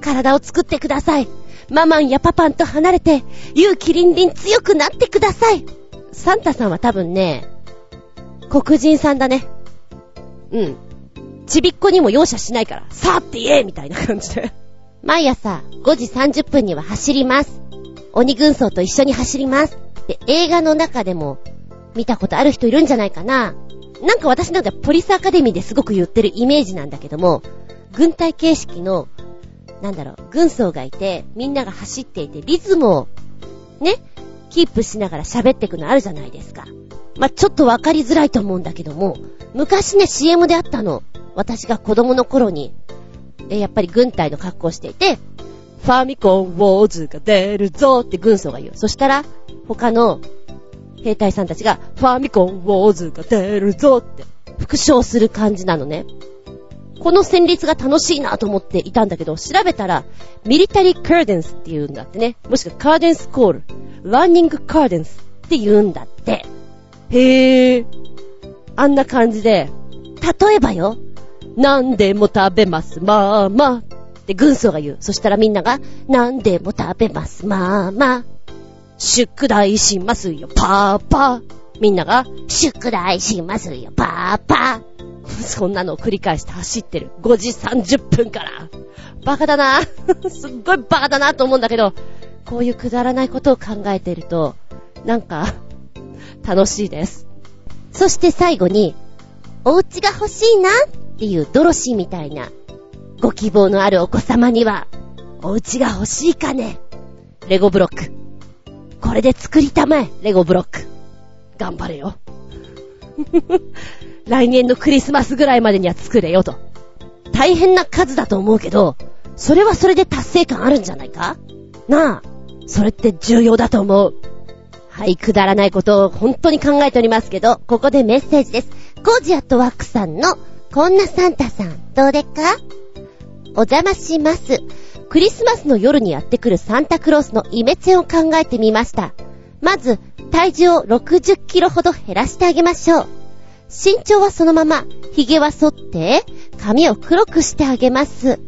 体を作ってください。ママンやパパンと離れて、勇気凛々強くなってください。サンタさんは多分ね、黒人さんだね。うん。ちびっこにも容赦しないから、さあって言えみたいな感じで。毎朝5時30分には走ります。鬼軍曹と一緒に走ります。で、映画の中でも見たことある人いるんじゃないかな。なんか私なんかポリスアカデミーですごく言ってるイメージなんだけども、軍隊形式の、なんだろう、軍曹がいて、みんなが走っていて、リズムを、ね、キープしながら喋っていくのあるじゃないですか。まあ、ちょっとわかりづらいと思うんだけども、昔ね、CM であったの。私が子供の頃に、え、やっぱり軍隊の格好をしていて、ファミコンウォーズが出るぞって軍曹が言う。そしたら、他の兵隊さんたちが、ファミコンウォーズが出るぞって復唱する感じなのね。この旋律が楽しいなと思っていたんだけど、調べたら、ミリタリーカーデンスって言うんだってね。もしくはカーデンスコール、ランニングカーデンスって言うんだって。へぇー。あんな感じで、例えばよ、何でも食べます、まあまあ。って軍曹が言う。そしたらみんなが、何でも食べます、まあまあ。宿題しますよ、パーパー。みんなが、宿題しますよ、パーパー。そんなのを繰り返して走ってる。5時30分から。バカだな。すっごいバカだなと思うんだけど、こういうくだらないことを考えてると、なんか、楽しいです。そして最後に、お家が欲しいなっていうドロシーみたいな、ご希望のあるお子様には、お家が欲しいかね？レゴブロック。これで作りたまえ、レゴブロック。頑張れよ。来年のクリスマスぐらいまでには作れよと。大変な数だと思うけど、それはそれで達成感あるんじゃないか？なあ、それって重要だと思う。はい、くだらないことを本当に考えておりますけど、ここでメッセージです。コージアットワックさんの、こんなサンタさん、どうでっか？お邪魔します。クリスマスの夜にやってくるサンタクロースのイメチェンを考えてみました。まず、体重を60キロほど減らしてあげましょう。身長はそのまま、髭は剃って、髪を黒くしてあげます。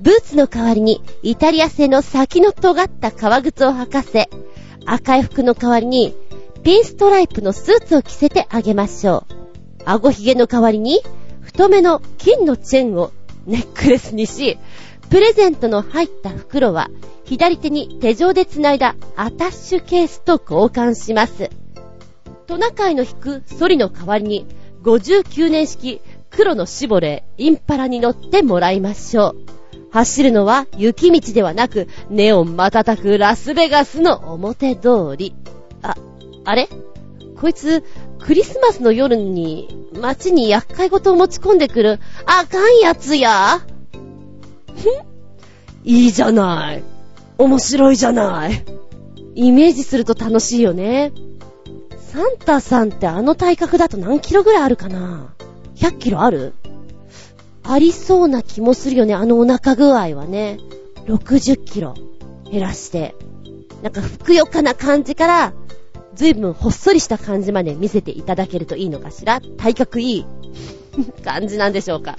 ブーツの代わりに、イタリア製の先の尖った革靴を履かせ、赤い服の代わりに、ピンストライプのスーツを着せてあげましょう。顎髭の代わりに、太めの金のチェーンをネックレスにし、プレゼントの入った袋は、左手に手錠で繋いだアタッシュケースと交換します。トナカイの引くソリの代わりに、59年式黒のシボレー、インパラに乗ってもらいましょう。走るのは雪道ではなく、ネオン瞬くラスベガスの表通り。あ、あれ？こいつ、クリスマスの夜に街に厄介事を持ち込んでくるあかんやつや。いいじゃない。面白いじゃない。イメージすると楽しいよね。サンタさんってあの体格だと何キロぐらいあるかな ?100 キロある？ありそうな気もするよね、あのお腹具合はね。60キロ減らして。なんかふくよかな感じから、ずいぶんほっそりした感じまで見せていただけるといいのかしら？体格いい？感じなんでしょうか？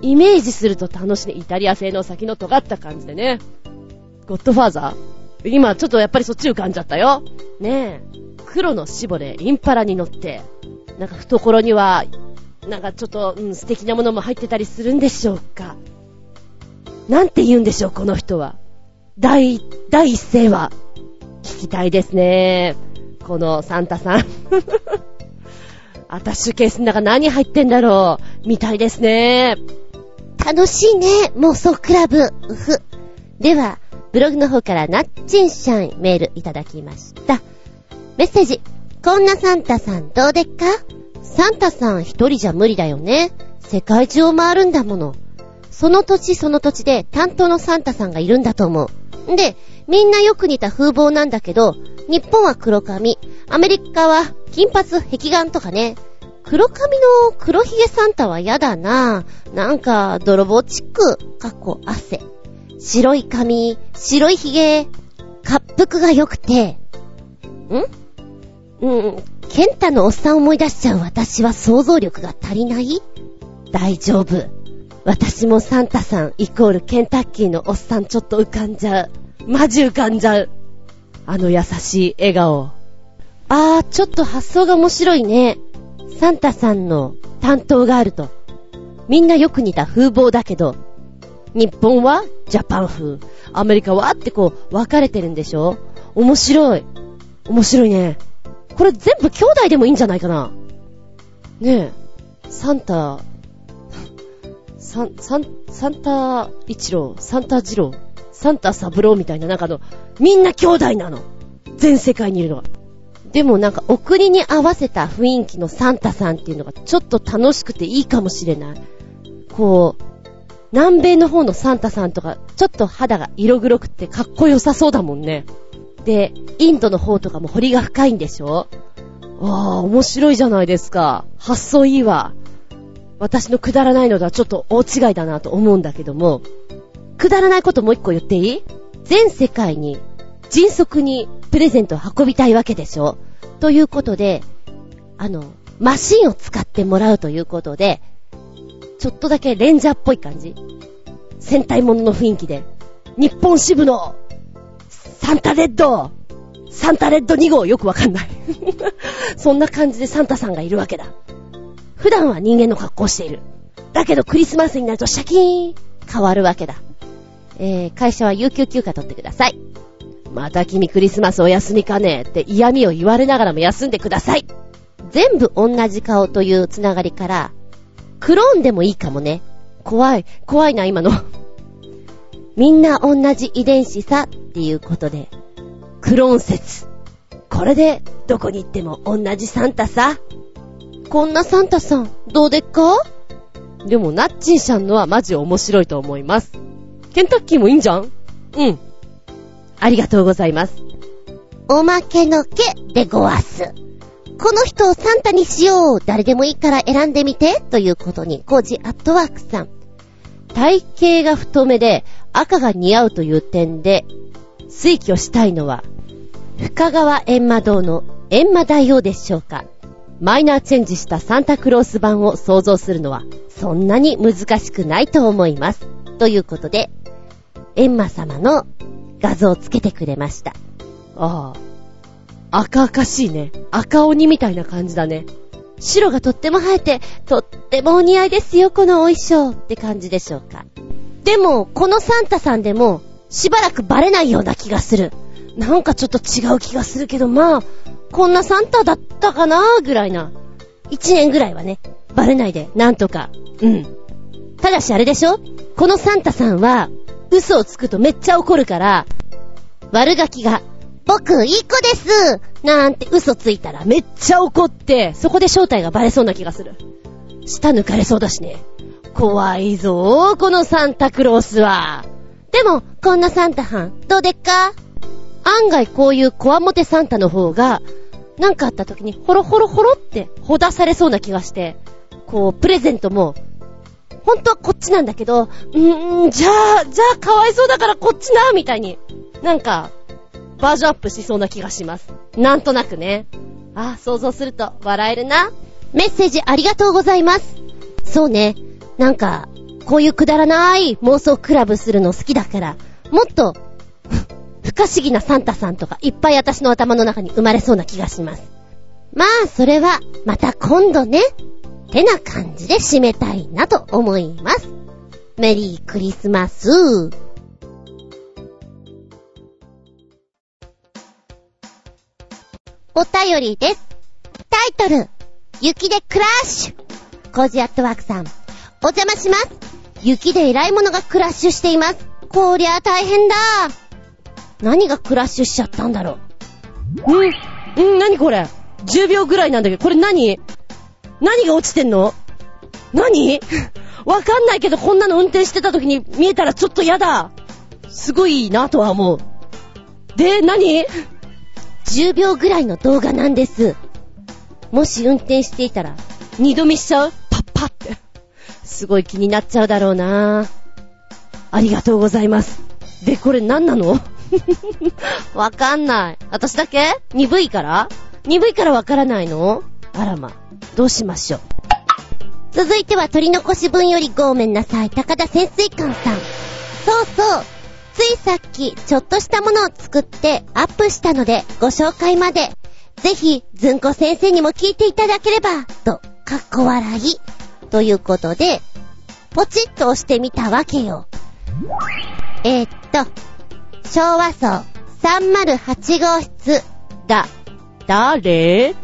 イメージすると楽しい。イタリア製の先の尖った感じでね。ゴッドファーザー？今ちょっとやっぱりそっち浮かんじゃったよ。ねえ。黒の絞れ、インパラに乗って、なんか懐には、なんかちょっと、うん、素敵なものも入ってたりするんでしょうか？なんて言うんでしょう、この人は。第、第一声は。聞きたいですね。このサンタさん。アタッシュケースの中何入ってんだろう。みたいですね。楽しいね。妄想クラブ。うふ。では、ブログの方からナッチンシャンメールいただきました。メッセージ。こんなサンタさんどうでっか？サンタさん一人じゃ無理だよね。世界中を回るんだもの。その土地その土地で担当のサンタさんがいるんだと思う。で、みんなよく似た風貌なんだけど、日本は黒髪、アメリカは金髪、壁眼とかね。黒髪の黒ひげサンタは嫌だな。ぁなんか、泥棒チック、かっこ汗。白い髪、白いひげ、滑腹が良くて、ん？うん、ケンタのおっさん思い出しちゃう。私は想像力が足りない？大丈夫。私もサンタさんイコールケンタッキーのおっさんちょっと浮かんじゃう。マジ浮かんじゃう。あの優しい笑顔。あー、ちょっと発想が面白いね。サンタさんの担当があると。みんなよく似た風貌だけど、日本はジャパン風、アメリカはってこう分かれてるんでしょ面白い。面白いね。これ全部兄弟でもいいんじゃないかな。ねえ、サンタ、サン、サン、サンタ一郎、サンタ二郎、サンタ三郎みたいな、なんかの、みんな兄弟なの。全世界にいるのは。でもなんか、お国に合わせた雰囲気のサンタさんっていうのがちょっと楽しくていいかもしれない。こう、南米の方のサンタさんとか、ちょっと肌が色黒くてかっこよさそうだもんね。で、インドの方とかも彫りが深いんでしょ？ああ、面白いじゃないですか。発想いいわ。私のくだらないのとはちょっと大違いだなと思うんだけども、くだらないこともう一個言っていい？全世界に迅速にプレゼントを運びたいわけでしょ？ということで、あの、マシンを使ってもらうということで、ちょっとだけレンジャーっぽい感じ。戦隊ものの雰囲気で、日本支部のサンタレッドサンタレッド2号よくわかんない。そんな感じでサンタさんがいるわけだ。普段は人間の格好をしている。だけどクリスマスになるとシャキーン変わるわけだ。えー、会社は有給休暇取ってください。また君クリスマスお休みかねって嫌味を言われながらも休んでください。全部同じ顔というつながりから、クローンでもいいかもね。怖い、怖いな今のみんな同じ遺伝子さっていうことで、クローン説。これでどこに行っても同じサンタさ。こんなサンタさん、どうでっか？でも、ナッチンさんのはマジ面白いと思います。ケンタッキーもいいんじゃん？うん。ありがとうございます。おまけのけでごわす。この人をサンタにしよう誰でもいいから選んでみてということに、コージアットワークさん。体型が太めで赤が似合うという点で、推挙したいのは、深川閻魔堂の閻魔大王でしょうか？マイナーチェンジしたサンタクロース版を想像するのは、そんなに難しくないと思います。ということで、閻魔様の画像をつけてくれました。ああ。赤々しいね。赤鬼みたいな感じだね。白がとっても生えて、とってもお似合いですよ、このお衣装って感じでしょうか。でも、このサンタさんでも、しばらくバレないような気がする。なんかちょっと違う気がするけど、まあ、こんなサンタだったかなぐらいな。一年ぐらいはね、バレないで、なんとか。うん。ただしあれでしょ？このサンタさんは、嘘をつくとめっちゃ怒るから、悪ガキが、僕、いい子ですなんて嘘ついたらめっちゃ怒って、そこで正体がバレそうな気がする。舌抜かれそうだしね。怖いぞこのサンタクロースは。でも、こんなサンタはん、どうでっか？案外こういうコアモテサンタの方が、なんかあった時にホロホロホロってほだされそうな気がして、こう、プレゼントも、本当はこっちなんだけど、うーん、じゃあ、じゃあかわいそうだからこっちな、みたいに、なんか、バージョンアップしそうな気がします。なんとなくね。あ、想像すると笑えるな。メッセージありがとうございます。そうね。なんか、こういうくだらない妄想クラブするの好きだから、もっと不可思議なサンタさんとかいっぱい私の頭の中に生まれそうな気がします。まあ、それは、また今度ね。ってな感じで締めたいなと思います。メリークリスマス。お便りです。タイトル、雪でクラッシュ。コージアットワークさん、お邪魔します。雪で偉いものがクラッシュしています。こりゃ大変だ。何がクラッシュしちゃったんだろう？ん、ん、何これ ?10 秒ぐらいなんだけど、これ何？何が落ちてんの？何？わかんないけどこんなの運転してた時に見えたらちょっと嫌だ。すごいいいなとは思う。で、何 ?10 秒ぐらいの動画なんです。もし運転していたら、二度見しちゃう？パッパって。すごい気になっちゃうだろうなありがとうございます。で、これ何なの？わかんない。私だけ？鈍いから？鈍いからわからないの？あらま。どうしましょう。続いては取り残し分よりごめんなさい。高田潜水艦さん。そうそう。ついさっき、ちょっとしたものを作ってアップしたので、ご紹介まで。ぜひ、ずんこ先生にも聞いていただければ、と、かっこ笑い。ということで、ポチッと押してみたわけよ。えー、っと、昭和層308号室が、誰？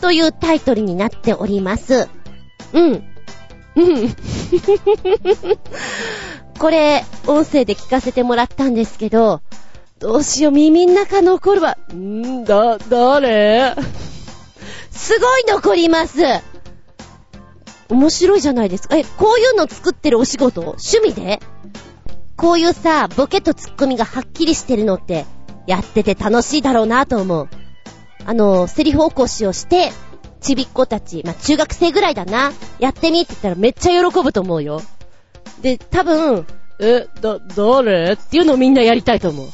というタイトルになっております。うん。うん。これ、音声で聞かせてもらったんですけど、どうしよう、耳ん中残るわ。んー、だ、誰？すごい残ります。面白いじゃないですか。え、こういうの作ってるお仕事？趣味で？こういうさ、ボケとツッコミがはっきりしてるのって、やってて楽しいだろうなと思う。あの、セリフ起こしをして、ちびっ子たち、まあ、中学生ぐらいだな。やってみって言ったらめっちゃ喜ぶと思うよ。で、多分、え、だ、誰っていうのをみんなやりたいと思う。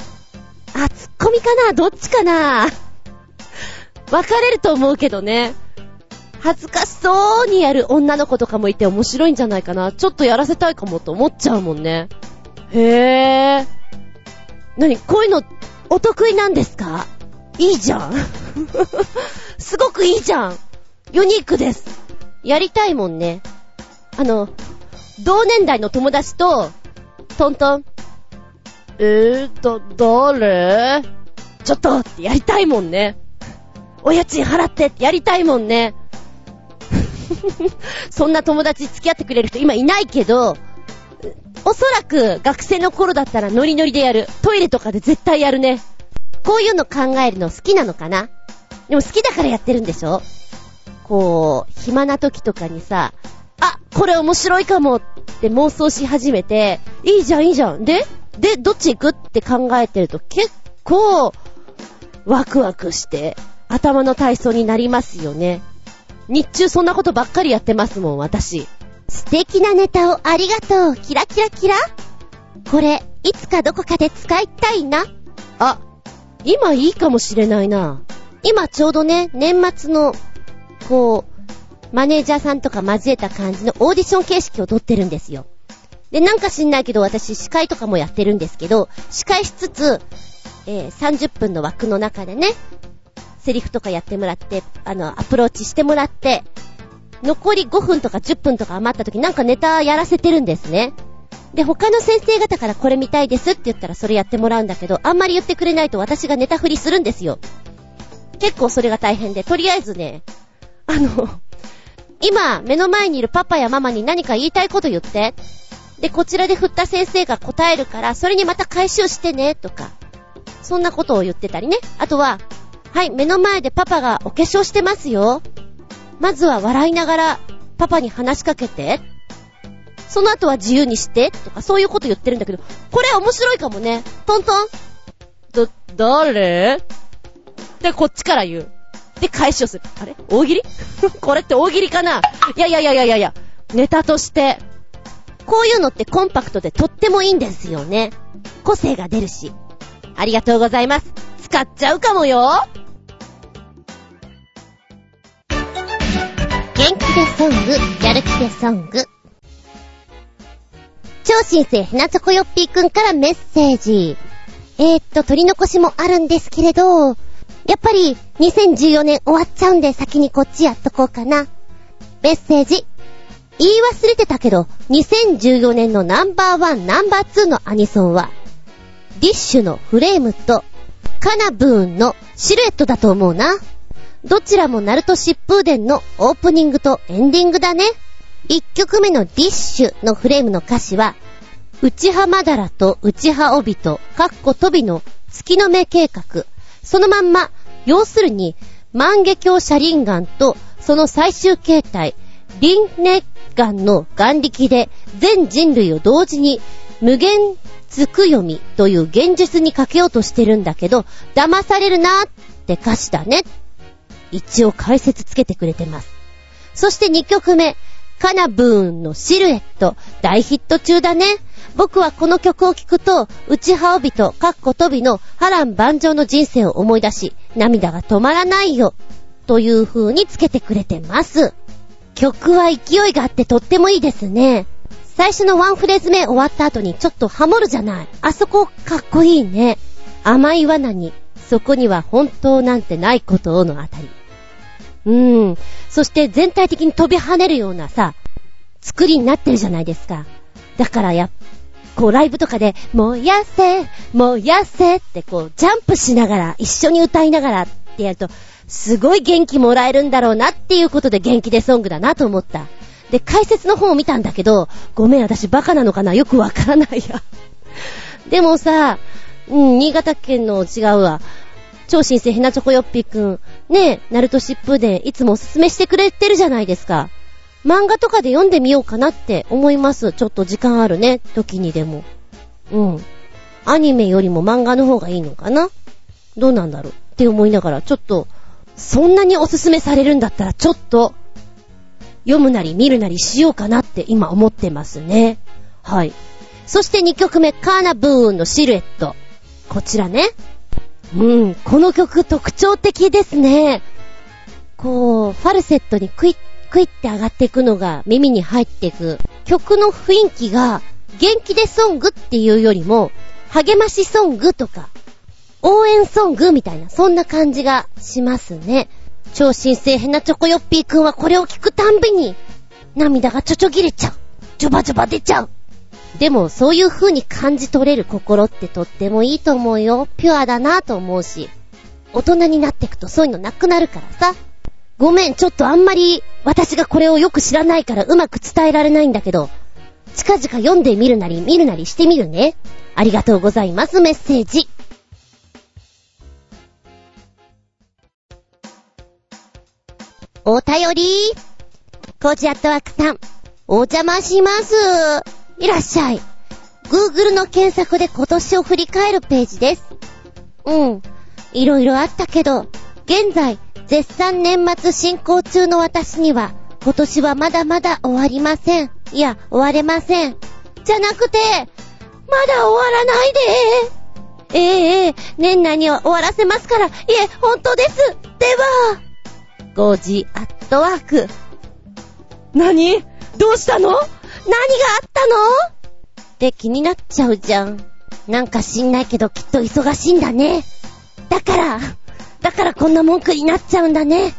あ、ツッコミかな？どっちかな？分かれると思うけどね。恥ずかしそうにやる女の子とかもいて面白いんじゃないかな。ちょっとやらせたいかもと思っちゃうもんね。へぇー。なに、こういうの、お得意なんですか？いいじゃん。すごくいいじゃん。ユニークです。やりたいもんね。あの、同年代の友達と、トントン。えーと、誰？ちょっとってやりたいもんね。お家賃払ってってやりたいもんね。そんな友達付き合ってくれる人今いないけど、おそらく学生の頃だったらノリノリでやる。トイレとかで絶対やるね。こういうの考えるの好きなのかな？でも好きだからやってるんでしょ？こう、暇な時とかにさ、あ、これ面白いかもって妄想し始めて、いいじゃんいいじゃん。でで、どっち行くって考えてると結構、ワクワクして、頭の体操になりますよね。日中そんなことばっかりやってますもん、私。素敵なネタをありがとう。キラキラキラ。これ、いつかどこかで使いたいな。あ、今いいかもしれないな。今ちょうどね、年末の、こう、マネージャーさんとか交えた感じのオーディション形式をとってるんですよ。で、なんか知んないけど私司会とかもやってるんですけど、司会しつつ、えー、30分の枠の中でね、セリフとかやってもらって、あの、アプローチしてもらって、残り5分とか10分とか余った時なんかネタやらせてるんですね。で、他の先生方からこれ見たいですって言ったらそれやってもらうんだけど、あんまり言ってくれないと私がネタ振りするんですよ。結構それが大変で、とりあえずね、あの、今、目の前にいるパパやママに何か言いたいこと言って。で、こちらで振った先生が答えるから、それにまた回収してね、とか。そんなことを言ってたりね。あとは、はい、目の前でパパがお化粧してますよ。まずは笑いながら、パパに話しかけて。その後は自由にして、とかそういうこと言ってるんだけど、これ面白いかもね。トントン。ど、誰？で、こっちから言う。で、返しをする。あれ？大喜利？これって大喜利かな？いやいやいやいやいやいや、ネタとして。こういうのってコンパクトでとってもいいんですよね。個性が出るし。ありがとうございます。使っちゃうかもよ元気でソング、やる気でソング。超新星ひなチョコヨッピーくんからメッセージ。えー、っと、取り残しもあるんですけれど、やっぱり2014年終わっちゃうんで先にこっちやっとこうかな。メッセージ。言い忘れてたけど、2014年のナンバーワン、ナンバーツーのアニソンは、ディッシュのフレームと、カナブーンのシルエットだと思うな。どちらもナルト疾風伝のオープニングとエンディングだね。一曲目のディッシュのフレームの歌詞は、内葉まだらと内葉帯と、かっこ飛びの月の目計画。そのまんま、要するに、万華鏡車輪眼とその最終形態、リンネガンの眼力で全人類を同時に無限つく読みという現実にかけようとしてるんだけど、騙されるなって歌詞だね。一応解説つけてくれてます。そして2曲目、カナブーンのシルエット、大ヒット中だね。僕はこの曲を聴くと、内羽帯と、かっこ飛びの波乱万丈の人生を思い出し、涙が止まらないよ。という風につけてくれてます。曲は勢いがあってとってもいいですね。最初のワンフレーズ目終わった後にちょっとハモるじゃない。あそこかっこいいね。甘い罠に、そこには本当なんてないことをのあたり。うん。そして全体的に飛び跳ねるようなさ、作りになってるじゃないですか。だからや、こうライブとかで、燃やせ、燃やせってこうジャンプしながら、一緒に歌いながらってやると、すごい元気もらえるんだろうなっていうことで元気でソングだなと思った。で、解説の方を見たんだけど、ごめん、私バカなのかな？よくわからないや。でもさ、うん、新潟県の違うわ。超新星ヘナチョコヨッピーくん、ねえ、ナルト疾風伝いつもおすすめしてくれてるじゃないですか。漫画とかで読んでみようかなって思います。ちょっと時間あるね、時にでも。うん。アニメよりも漫画の方がいいのかな？どうなんだろう？って思いながら、ちょっと、そんなにおすすめされるんだったら、ちょっと、読むなり見るなりしようかなって今思ってますね。はい。そして2曲目、カーナブーンのシルエット。こちらね。うん、この曲特徴的ですね。こう、ファルセットにクイックイって上がっていくのが耳に入っていく。曲の雰囲気が元気でソングっていうよりも、励ましソングとか、応援ソングみたいな、そんな感じがしますね。超新星ヘナチョコヨッピーくんはこれを聞くたんびに、涙がちょちょぎれちゃう。ちょばちょば出ちゃう。でも、そういう風に感じ取れる心ってとってもいいと思うよ。ピュアだなと思うし。大人になってくとそういうのなくなるからさ。ごめん、ちょっとあんまり、私がこれをよく知らないからうまく伝えられないんだけど、近々読んでみるなり見るなりしてみるね。ありがとうございます、メッセージ。お便りコージアットワークさん、お邪魔します。いらっしゃい。Google の検索で今年を振り返るページです。うん。いろいろあったけど、現在、絶賛年末進行中の私には、今年はまだまだ終わりません。いや、終われません。じゃなくて、まだ終わらないでえええ、年内には終わらせますから、いえ、本当です。では、5時アットワーク。何？どうしたの？何があったの？って気になっちゃうじゃん。なんか知んないけどきっと忙しいんだね。だから、だからこんな文句になっちゃうんだね。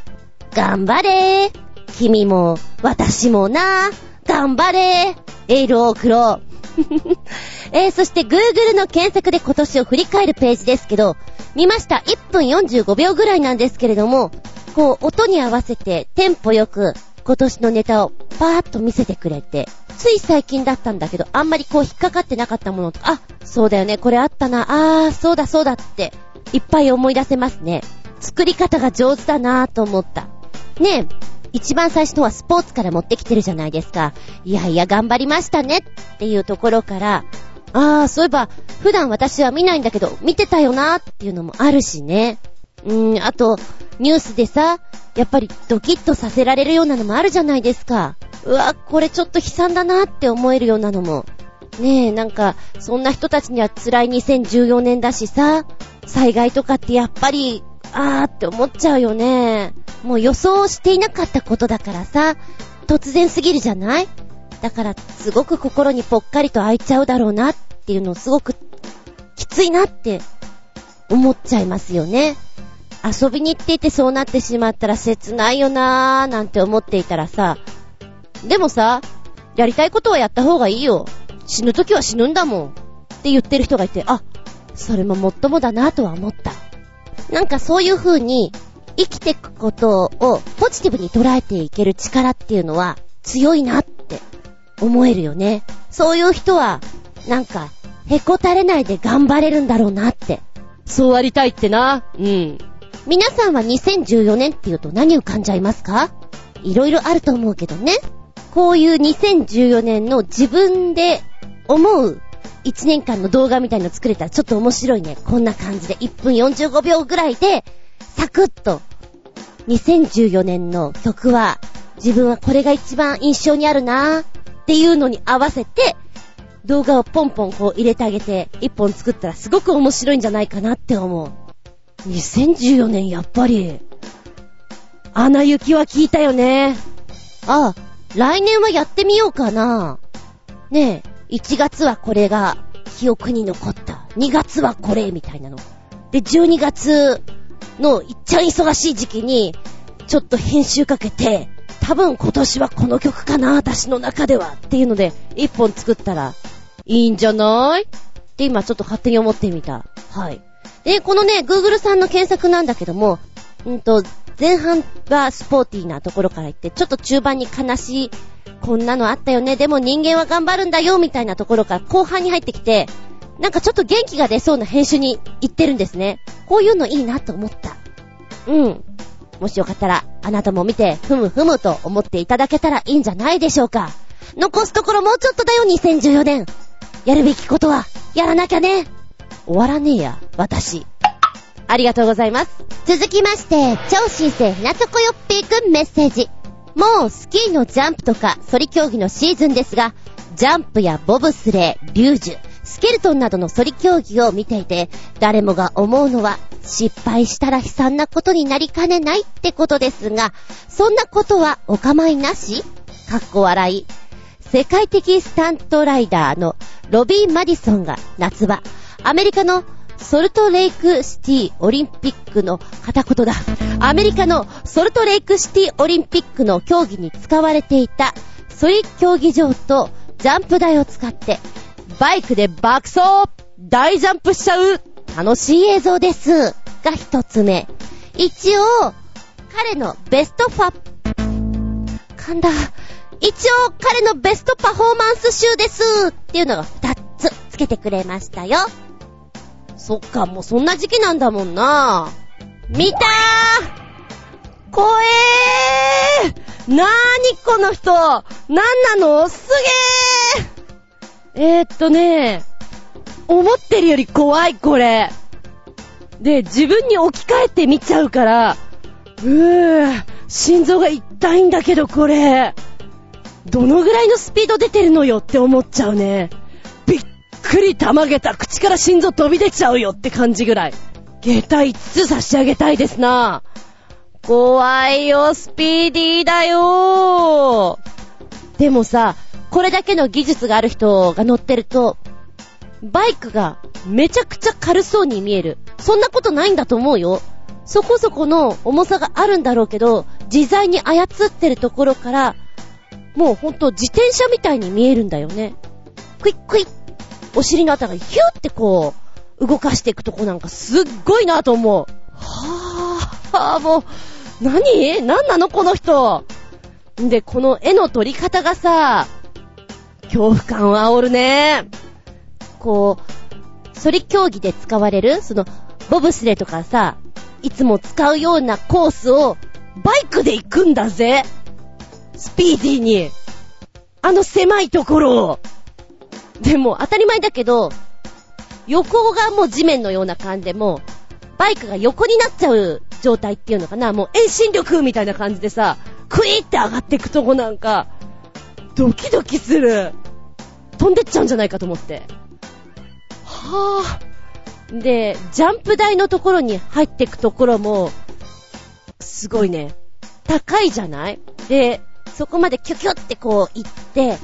頑張れー君も、私もな。頑張れーエールを送ろう。えー、そして Google の検索で今年を振り返るページですけど、見ました。1分45秒ぐらいなんですけれども、こう、音に合わせて、テンポよく、今年のネタをパーッと見せてくれて、つい最近だったんだけど、あんまりこう引っかかってなかったものとか、あ、そうだよね、これあったな、あー、そうだそうだって、いっぱい思い出せますね。作り方が上手だなぁと思った。ねえ、一番最初とはスポーツから持ってきてるじゃないですか。いやいや頑張りましたねっていうところから、ああ、そういえば、普段私は見ないんだけど、見てたよなーっていうのもあるしね。うーん、あと、ニュースでさ、やっぱりドキッとさせられるようなのもあるじゃないですか。うわ、これちょっと悲惨だなって思えるようなのも。ねえ、なんか、そんな人たちには辛い2014年だしさ、災害とかってやっぱり、あーって思っちゃうよね。もう予想していなかったことだからさ、突然すぎるじゃない？だから、すごく心にぽっかりと開いちゃうだろうなっていうのをすごく、きついなって思っちゃいますよね。遊びに行っていてそうなってしまったら切ないよなーなんて思っていたらさ、でもさ、やりたいことはやった方がいいよ。死ぬ時は死ぬんだもん。って言ってる人がいて、あ、それももっともだなとは思った。なんかそういう風に、生きていくことをポジティブに捉えていける力っていうのは強いなって思えるよね。そういう人は、なんか、へこたれないで頑張れるんだろうなって。そうありたいってな。うん。皆さんは2014年って言うと何を感じゃいますか？いろいろあると思うけどね。こういう2014年の自分で思う1年間の動画みたいの作れたらちょっと面白いね。こんな感じで1分45秒ぐらいで、サクッと。2014年の曲は、自分はこれが一番印象にあるなーっていうのに合わせて、動画をポンポンこう入れてあげて、1本作ったらすごく面白いんじゃないかなって思う。2014年やっぱり、アナ雪は聞いたよね。あ、来年はやってみようかな。ねえ、1月はこれが記憶に残った。2月はこれ、みたいなの。で、12月のいっちゃん忙しい時期に、ちょっと編集かけて、多分今年はこの曲かな、私の中では。っていうので、1本作ったら、いいんじゃない？って今ちょっと勝手に思ってみた。はい。で、このね、Google さんの検索なんだけども、うんと、前半はスポーティーなところから行って、ちょっと中盤に悲しい、こんなのあったよね、でも人間は頑張るんだよ、みたいなところから後半に入ってきて、なんかちょっと元気が出そうな編集に行ってるんですね。こういうのいいなと思った。うん。もしよかったら、あなたも見て、ふむふむと思っていただけたらいいんじゃないでしょうか。残すところもうちょっとだよ、2014年。やるべきことは、やらなきゃね。終わらねえや、私。ありがとうございます。続きまして、超新星ひなちょこよっぴーくんメッセージ。もうスキーのジャンプとか、ソリ競技のシーズンですが、ジャンプやボブスレー、リュージュ、スケルトンなどのソリ競技を見ていて、誰もが思うのは、失敗したら悲惨なことになりかねないってことですが、そんなことはお構いなし？かっこ笑い。世界的スタントライダーのロビー・マディソンが夏場、アメリカのソルトレイクシティオリンピックの片言だ。アメリカのソルトレイクシティオリンピックの競技に使われていたソリ競技場とジャンプ台を使ってバイクで爆走大ジャンプしちゃう楽しい映像です。が一つ目。一応、彼のベストファ、噛んだ。一応、彼のベストパフォーマンス集ですっていうのが二つつけてくれましたよ。そっか、もうそんな時期なんだもんな。見たー怖えーなーにこの人なんなの？すげーえー、っとね、思ってるより怖い、これ。で、自分に置き換えて見ちゃうから、うー、心臓が痛いんだけど、これ。どのぐらいのスピード出てるのよって思っちゃうね。くりたまげた口から心臓飛び出ちゃうよって感じぐらい。下駄5つ差し上げたいですな。怖いよ、スピーディーだよでもさ、これだけの技術がある人が乗ってると、バイクがめちゃくちゃ軽そうに見える。そんなことないんだと思うよ。そこそこの重さがあるんだろうけど、自在に操ってるところから、もうほんと自転車みたいに見えるんだよね。クイックイッお尻のあたりヒューってこう、動かしていくとこなんかすっごいなと思う。はぁ、はぁ、もう、何？何なの？この人。んで、この絵の撮り方がさ、恐怖感を煽るね。こう、ソリ競技で使われる、その、ボブスレとかさ、いつも使うようなコースを、バイクで行くんだぜスピーディーに。あの狭いところを。でも当たり前だけど、横がもう地面のような感じでもうバイクが横になっちゃう状態っていうのかな、もう遠心力みたいな感じでさ、クイーって上がっていくとこなんか、ドキドキする。飛んでっちゃうんじゃないかと思って。はぁ。で、ジャンプ台のところに入っていくところも、すごいね、高いじゃない？で、そこまでキュキュってこう行って、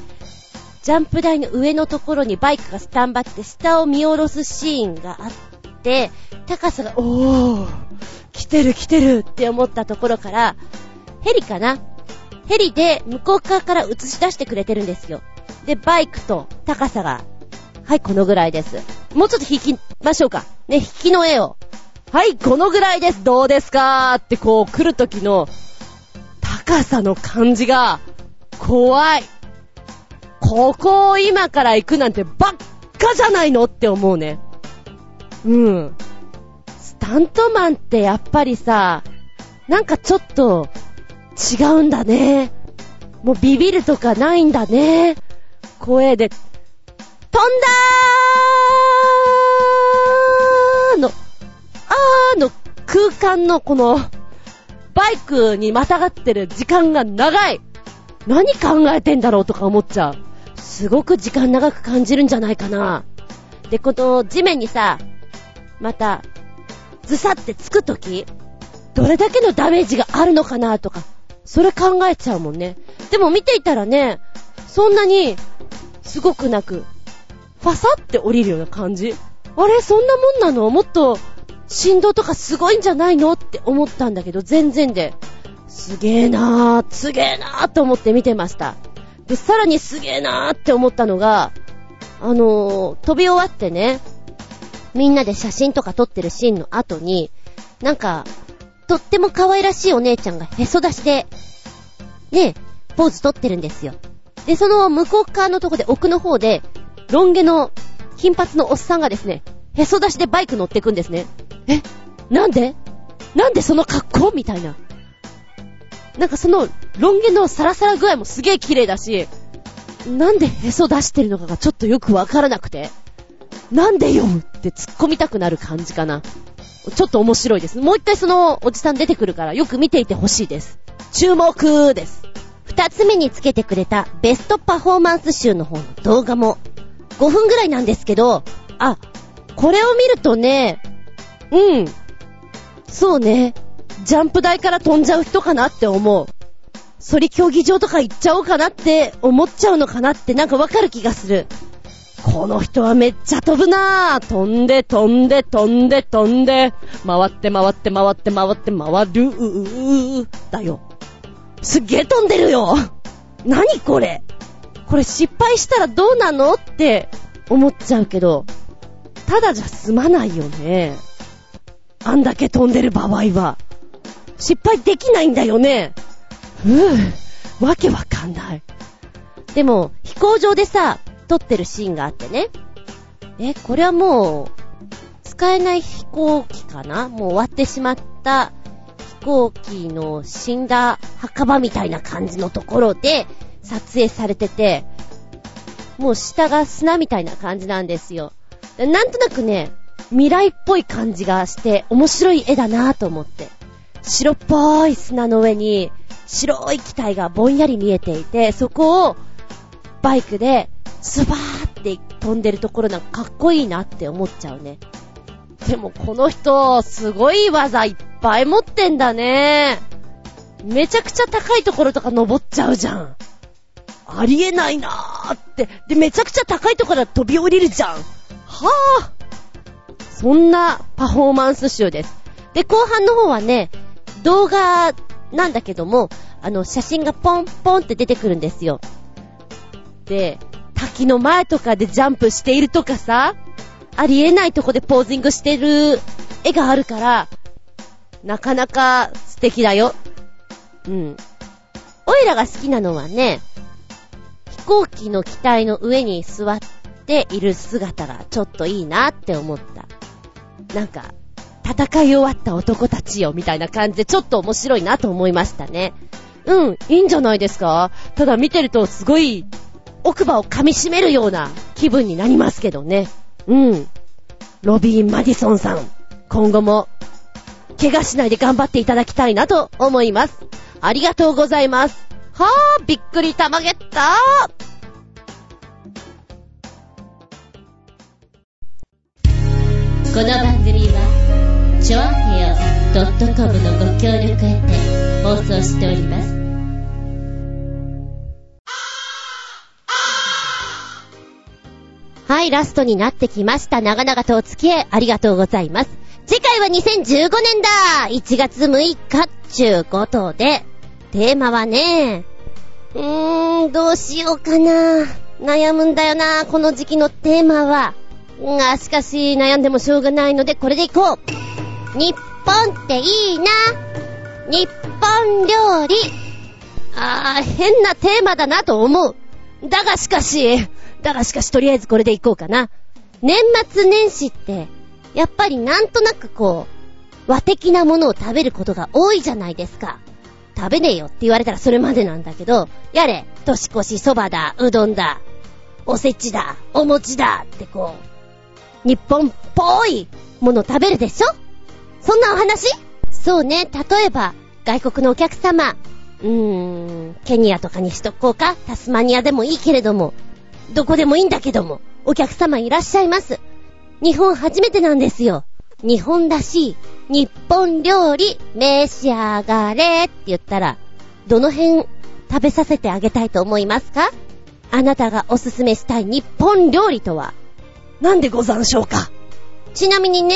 ジャンプ台の上のところにバイクがスタンバって下を見下ろすシーンがあって、高さが、おー、来てる来てるって思ったところから、ヘリかな？ヘリで向こう側から映し出してくれてるんですよ。で、バイクと高さが、はい、このぐらいです。もうちょっと引きましょうか。ね、引きの絵を。はい、このぐらいです。どうですか？ってこう来る時の高さの感じが怖い。ここを今から行くなんてばっかじゃないのって思うね。うん。スタントマンってやっぱりさ、なんかちょっと違うんだね。もうビビるとかないんだね。声で、飛んだーの、あーの空間のこの、バイクにまたがってる時間が長い。何考えてんだろうとか思っちゃう。すごく時間長く感じるんじゃないかな。で、この地面にさ、また、ずさってつくとき、どれだけのダメージがあるのかなとか、それ考えちゃうもんね。でも見ていたらね、そんなに、すごくなく、ファサって降りるような感じあれ、そんなもんなの？もっと、振動とかすごいんじゃないの？って思ったんだけど、全然で。すげーなー、すげーなーと思って見てました。で、さらにすげーなーって思ったのが、あのー、飛び終わってね、みんなで写真とか撮ってるシーンの後に、なんか、とっても可愛らしいお姉ちゃんがへそ出しで、ね、ポーズ撮ってるんですよ。で、その向こう側のとこで奥の方で、ロン毛の金髪のおっさんがですね、へそ出しでバイク乗ってくんですね。え？なんで？なんでその格好？みたいな。なんかその、ロン毛のサラサラ具合もすげえ綺麗だし、なんでへそ出してるのかがちょっとよくわからなくて、なんでよって突っ込みたくなる感じかな。ちょっと面白いです。もう一回そのおじさん出てくるからよく見ていてほしいです。注目です。二つ目につけてくれたベストパフォーマンス集の方の動画も5分ぐらいなんですけど、あ、これを見るとね、うん。そうね。ジャンプ台から飛んじゃう人かなって思う。反り競技場とか行っちゃおうかなって思っちゃうのかなってなんかわかる気がする。この人はめっちゃ飛ぶなぁ。飛んで飛んで飛んで飛んで、回って回って回って回って回る、ー、だよ。すっげー飛んでるよ。何これこれ失敗したらどうなのって思っちゃうけど、ただじゃ済まないよね。あんだけ飛んでる場合は。失敗できないんだよね。うぅ、わけわかんない。でも、飛行場でさ、撮ってるシーンがあってね。え、これはもう、使えない飛行機かな？もう終わってしまった飛行機の死んだ墓場みたいな感じのところで撮影されてて、もう下が砂みたいな感じなんですよ。なんとなくね、未来っぽい感じがして面白い絵だなぁと思って。白っぽい砂の上に白い機体がぼんやり見えていて、そこをバイクでスバーって飛んでるところなんかかっこいいなって思っちゃうね。でもこの人、すごい技いっぱい持ってんだね。めちゃくちゃ高いところとか登っちゃうじゃん。ありえないなーって。で、めちゃくちゃ高いところ飛び降りるじゃん。はぁそんなパフォーマンス集です。で、後半の方はね、動画なんだけども、あの、写真がポンポンって出てくるんですよ。で、滝の前とかでジャンプしているとかさ、ありえないとこでポージングしてる絵があるから、なかなか素敵だよ。うん。おいらが好きなのはね、飛行機の機体の上に座っている姿がちょっといいなって思った。なんか、戦い終わった男たちよ、みたいな感じでちょっと面白いなと思いましたね。うん、いいんじゃないですか？ただ見てるとすごい奥歯を噛み締めるような気分になりますけどね。うん。ロビー・マディソンさん、今後も怪我しないで頑張っていただきたいなと思います。ありがとうございます。はぁ、びっくりたまげったこの番組は、ちょあへよ .com のご協力へて放送しております。はい、ラストになってきました。長々とお付き合いありがとうございます。次回は2015年だ !1 月6日っちゅうことで、テーマはね、うーん、どうしようかな。悩むんだよな、この時期のテーマは。が、しかし、悩んでもしょうがないので、これでいこう。日本っていいな。日本料理。あー、変なテーマだなと思う。だがしかし、だがしかしとりあえずこれでいこうかな。年末年始って、やっぱりなんとなくこう、和的なものを食べることが多いじゃないですか。食べねえよって言われたらそれまでなんだけど、やれ、年越しそばだ、うどんだ、おせちだ、お餅だってこう、日本っぽいもの食べるでしょ？そんなお話？そうね、例えば、外国のお客様、うーん、ケニアとかにしとこうか、タスマニアでもいいけれども、どこでもいいんだけども、お客様いらっしゃいます。日本初めてなんですよ。日本らしい、日本料理、召し上がれって言ったら、どの辺食べさせてあげたいと思いますか？あなたがおすすめしたい日本料理とは？なんでござんしょうか？ちなみにね、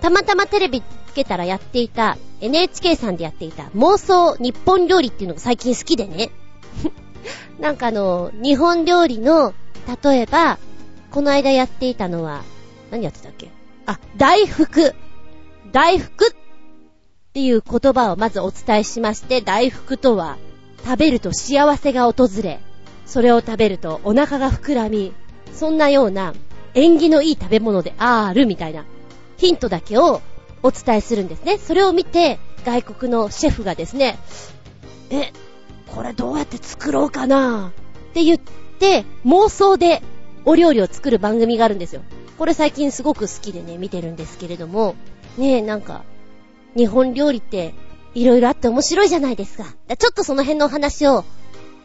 たまたまテレビつけたらやっていた、NHK さんでやっていた妄想日本料理っていうのが最近好きでね。なんかあの、日本料理の、例えば、この間やっていたのは、何やってたっけ？あ、大福。大福っていう言葉をまずお伝えしまして、大福とは、食べると幸せが訪れ、それを食べるとお腹が膨らみ、そんなような縁起のいい食べ物であるみたいなヒントだけをお伝えするんですね。それを見て、外国のシェフがですね、え、これどうやって作ろうかな？って言って、妄想でお料理を作る番組があるんですよ。これ最近すごく好きでね、見てるんですけれども、ねえ、なんか、日本料理って色々あって面白いじゃないですか。ちょっとその辺のお話を、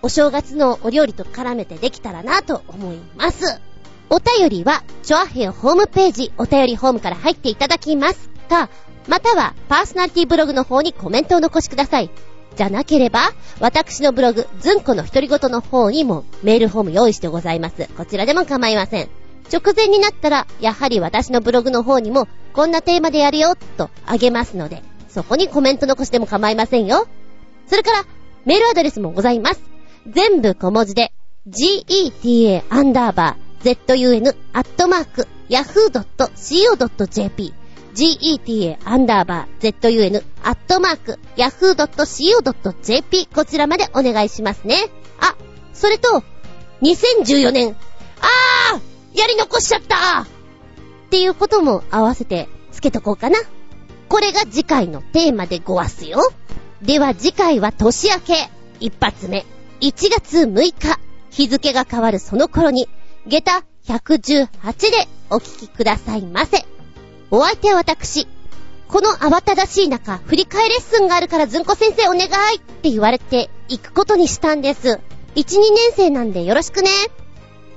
お正月のお料理と絡めてできたらなと思います。お便りは、チョアヘヨホームページ、お便りホームから入っていただきますか、または、パーソナリティブログの方にコメントを残しください。じゃなければ、私のブログ、ズンコの独り言の方にもメールフォーム用意してございます。こちらでも構いません。直前になったら、やはり私のブログの方にも、こんなテーマでやるよ、とあげますので、そこにコメント残しても構いませんよ。それから、メールアドレスもございます。全部小文字で、geta アンダーバ zun.yahoo.co.jp geta アンダーバー zun アットマーク yahoo.co.jp こちらまでお願いしますね。あ、それと、2014年、あーやり残しちゃったっていうことも合わせてつけとこうかな。これが次回のテーマでごわすよ。では次回は年明け、一発目、1月6日、日付が変わるその頃に、下駄118でお聞きくださいませ。お相手は私。この慌ただしい中、振り替えレッスンがあるからずんこ先生お願いって言われて行くことにしたんです。1、2年生なんでよろしくね。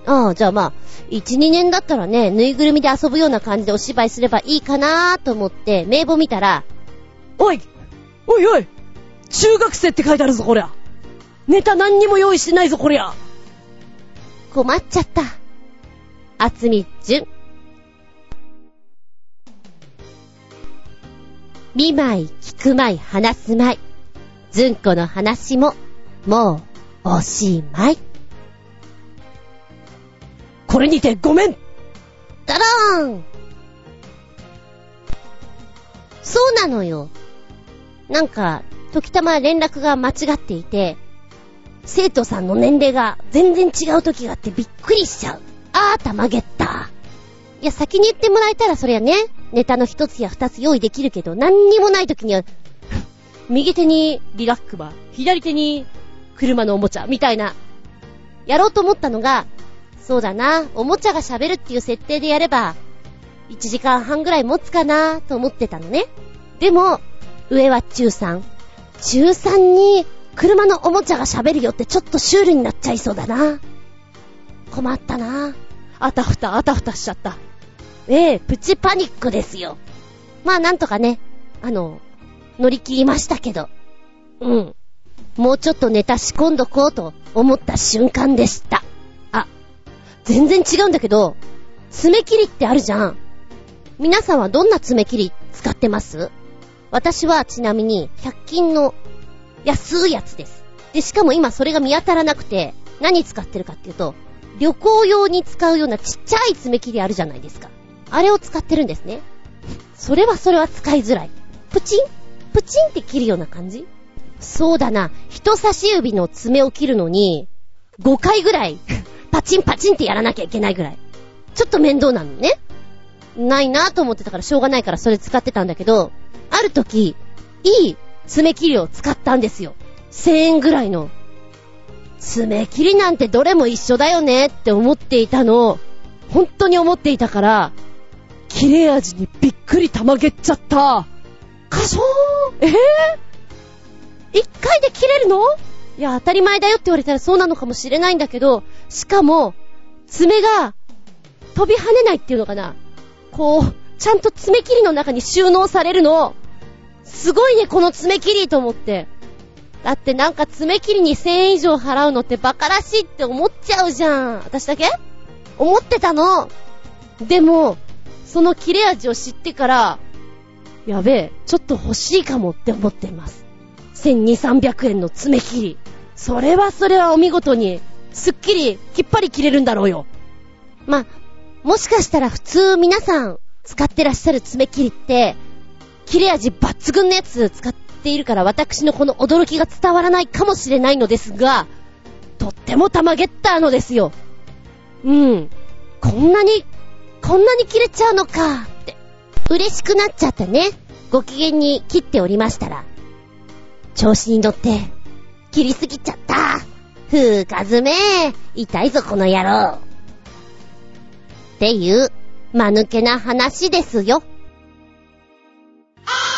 ああ、じゃあまあ、1、2年だったらね、ぬいぐるみで遊ぶような感じでお芝居すればいいかなーと思って名簿見たら、おいおいおい中学生って書いてあるぞ、こりゃネタ何にも用意してないぞ、こりゃ困っちゃった。あつみじゅん。見舞い、聞く舞い、話す舞い。ずんこの話も、もう、おしまい。これにてごめんドローンそうなのよ。なんか、時たま連絡が間違っていて、生徒さんの年齢が全然違う時があってびっくりしちゃう。あーたまげった。いや、先に言ってもらえたらそりゃね、ネタの一つや二つ用意できるけど、何にもない時には、右手にリラックマ、左手に車のおもちゃ、みたいな、やろうと思ったのが、そうだな、おもちゃが喋るっていう設定でやれば、1時間半ぐらい持つかなと思ってたのね。でも、上は中3。中3に車のおもちゃが喋るよってちょっとシュールになっちゃいそうだな。困ったな。あたふたあたふたしちゃった。ええ、プチパニックですよ。まあなんとかね、あの、乗り切りましたけど。うん。もうちょっとネタ仕込んどこうと思った瞬間でした。あ、全然違うんだけど、爪切りってあるじゃん。皆さんはどんな爪切り使ってます？私はちなみに100均の安いやつです。で、しかも今それが見当たらなくて、何使ってるかっていうと、旅行用に使うようなちっちゃい爪切りあるじゃないですか。あれを使ってるんですね。それはそれは使いづらい。プチン？プチンって切るような感じ？そうだな。人差し指の爪を切るのに、5回ぐらい、パチンパチンってやらなきゃいけないぐらい。ちょっと面倒なのね。ないなと思ってたからしょうがないからそれ使ってたんだけど、ある時、いい爪切りを使ったんですよ。1000円ぐらいの。爪切りなんてどれも一緒だよねって思っていたのを、本当に思っていたから、切れ味にびっくりたまげっちゃった。かそーえ？ぇ、ー、一回で切れるの？いや、当たり前だよって言われたらそうなのかもしれないんだけど、しかも、爪が飛び跳ねないっていうのかな。こう、ちゃんと爪切りの中に収納されるの。すごいね、この爪切りと思って。だってなんか爪切りに1000円以上払うのってバカらしいって思っちゃうじゃん。私だけ思ってたの。でも、その切れ味を知ってから、やべえ、ちょっと欲しいかもって思っています。1200、300円の爪切り。それはそれはお見事に、すっきり、きっぱり切れるんだろうよ。まもしかしたら普通皆さん使ってらっしゃる爪切りって、切れ味抜群のやつ使っているから私のこの驚きが伝わらないかもしれないのですが、とっても玉ゲッターのですよ。うん。こんなに、こんなに切れちゃうのか、って。嬉しくなっちゃってね。ご機嫌に切っておりましたら。調子に乗って、切りすぎちゃった。ふうかずめ、痛いぞこの野郎。っていう、間抜けな話ですよ。Ah!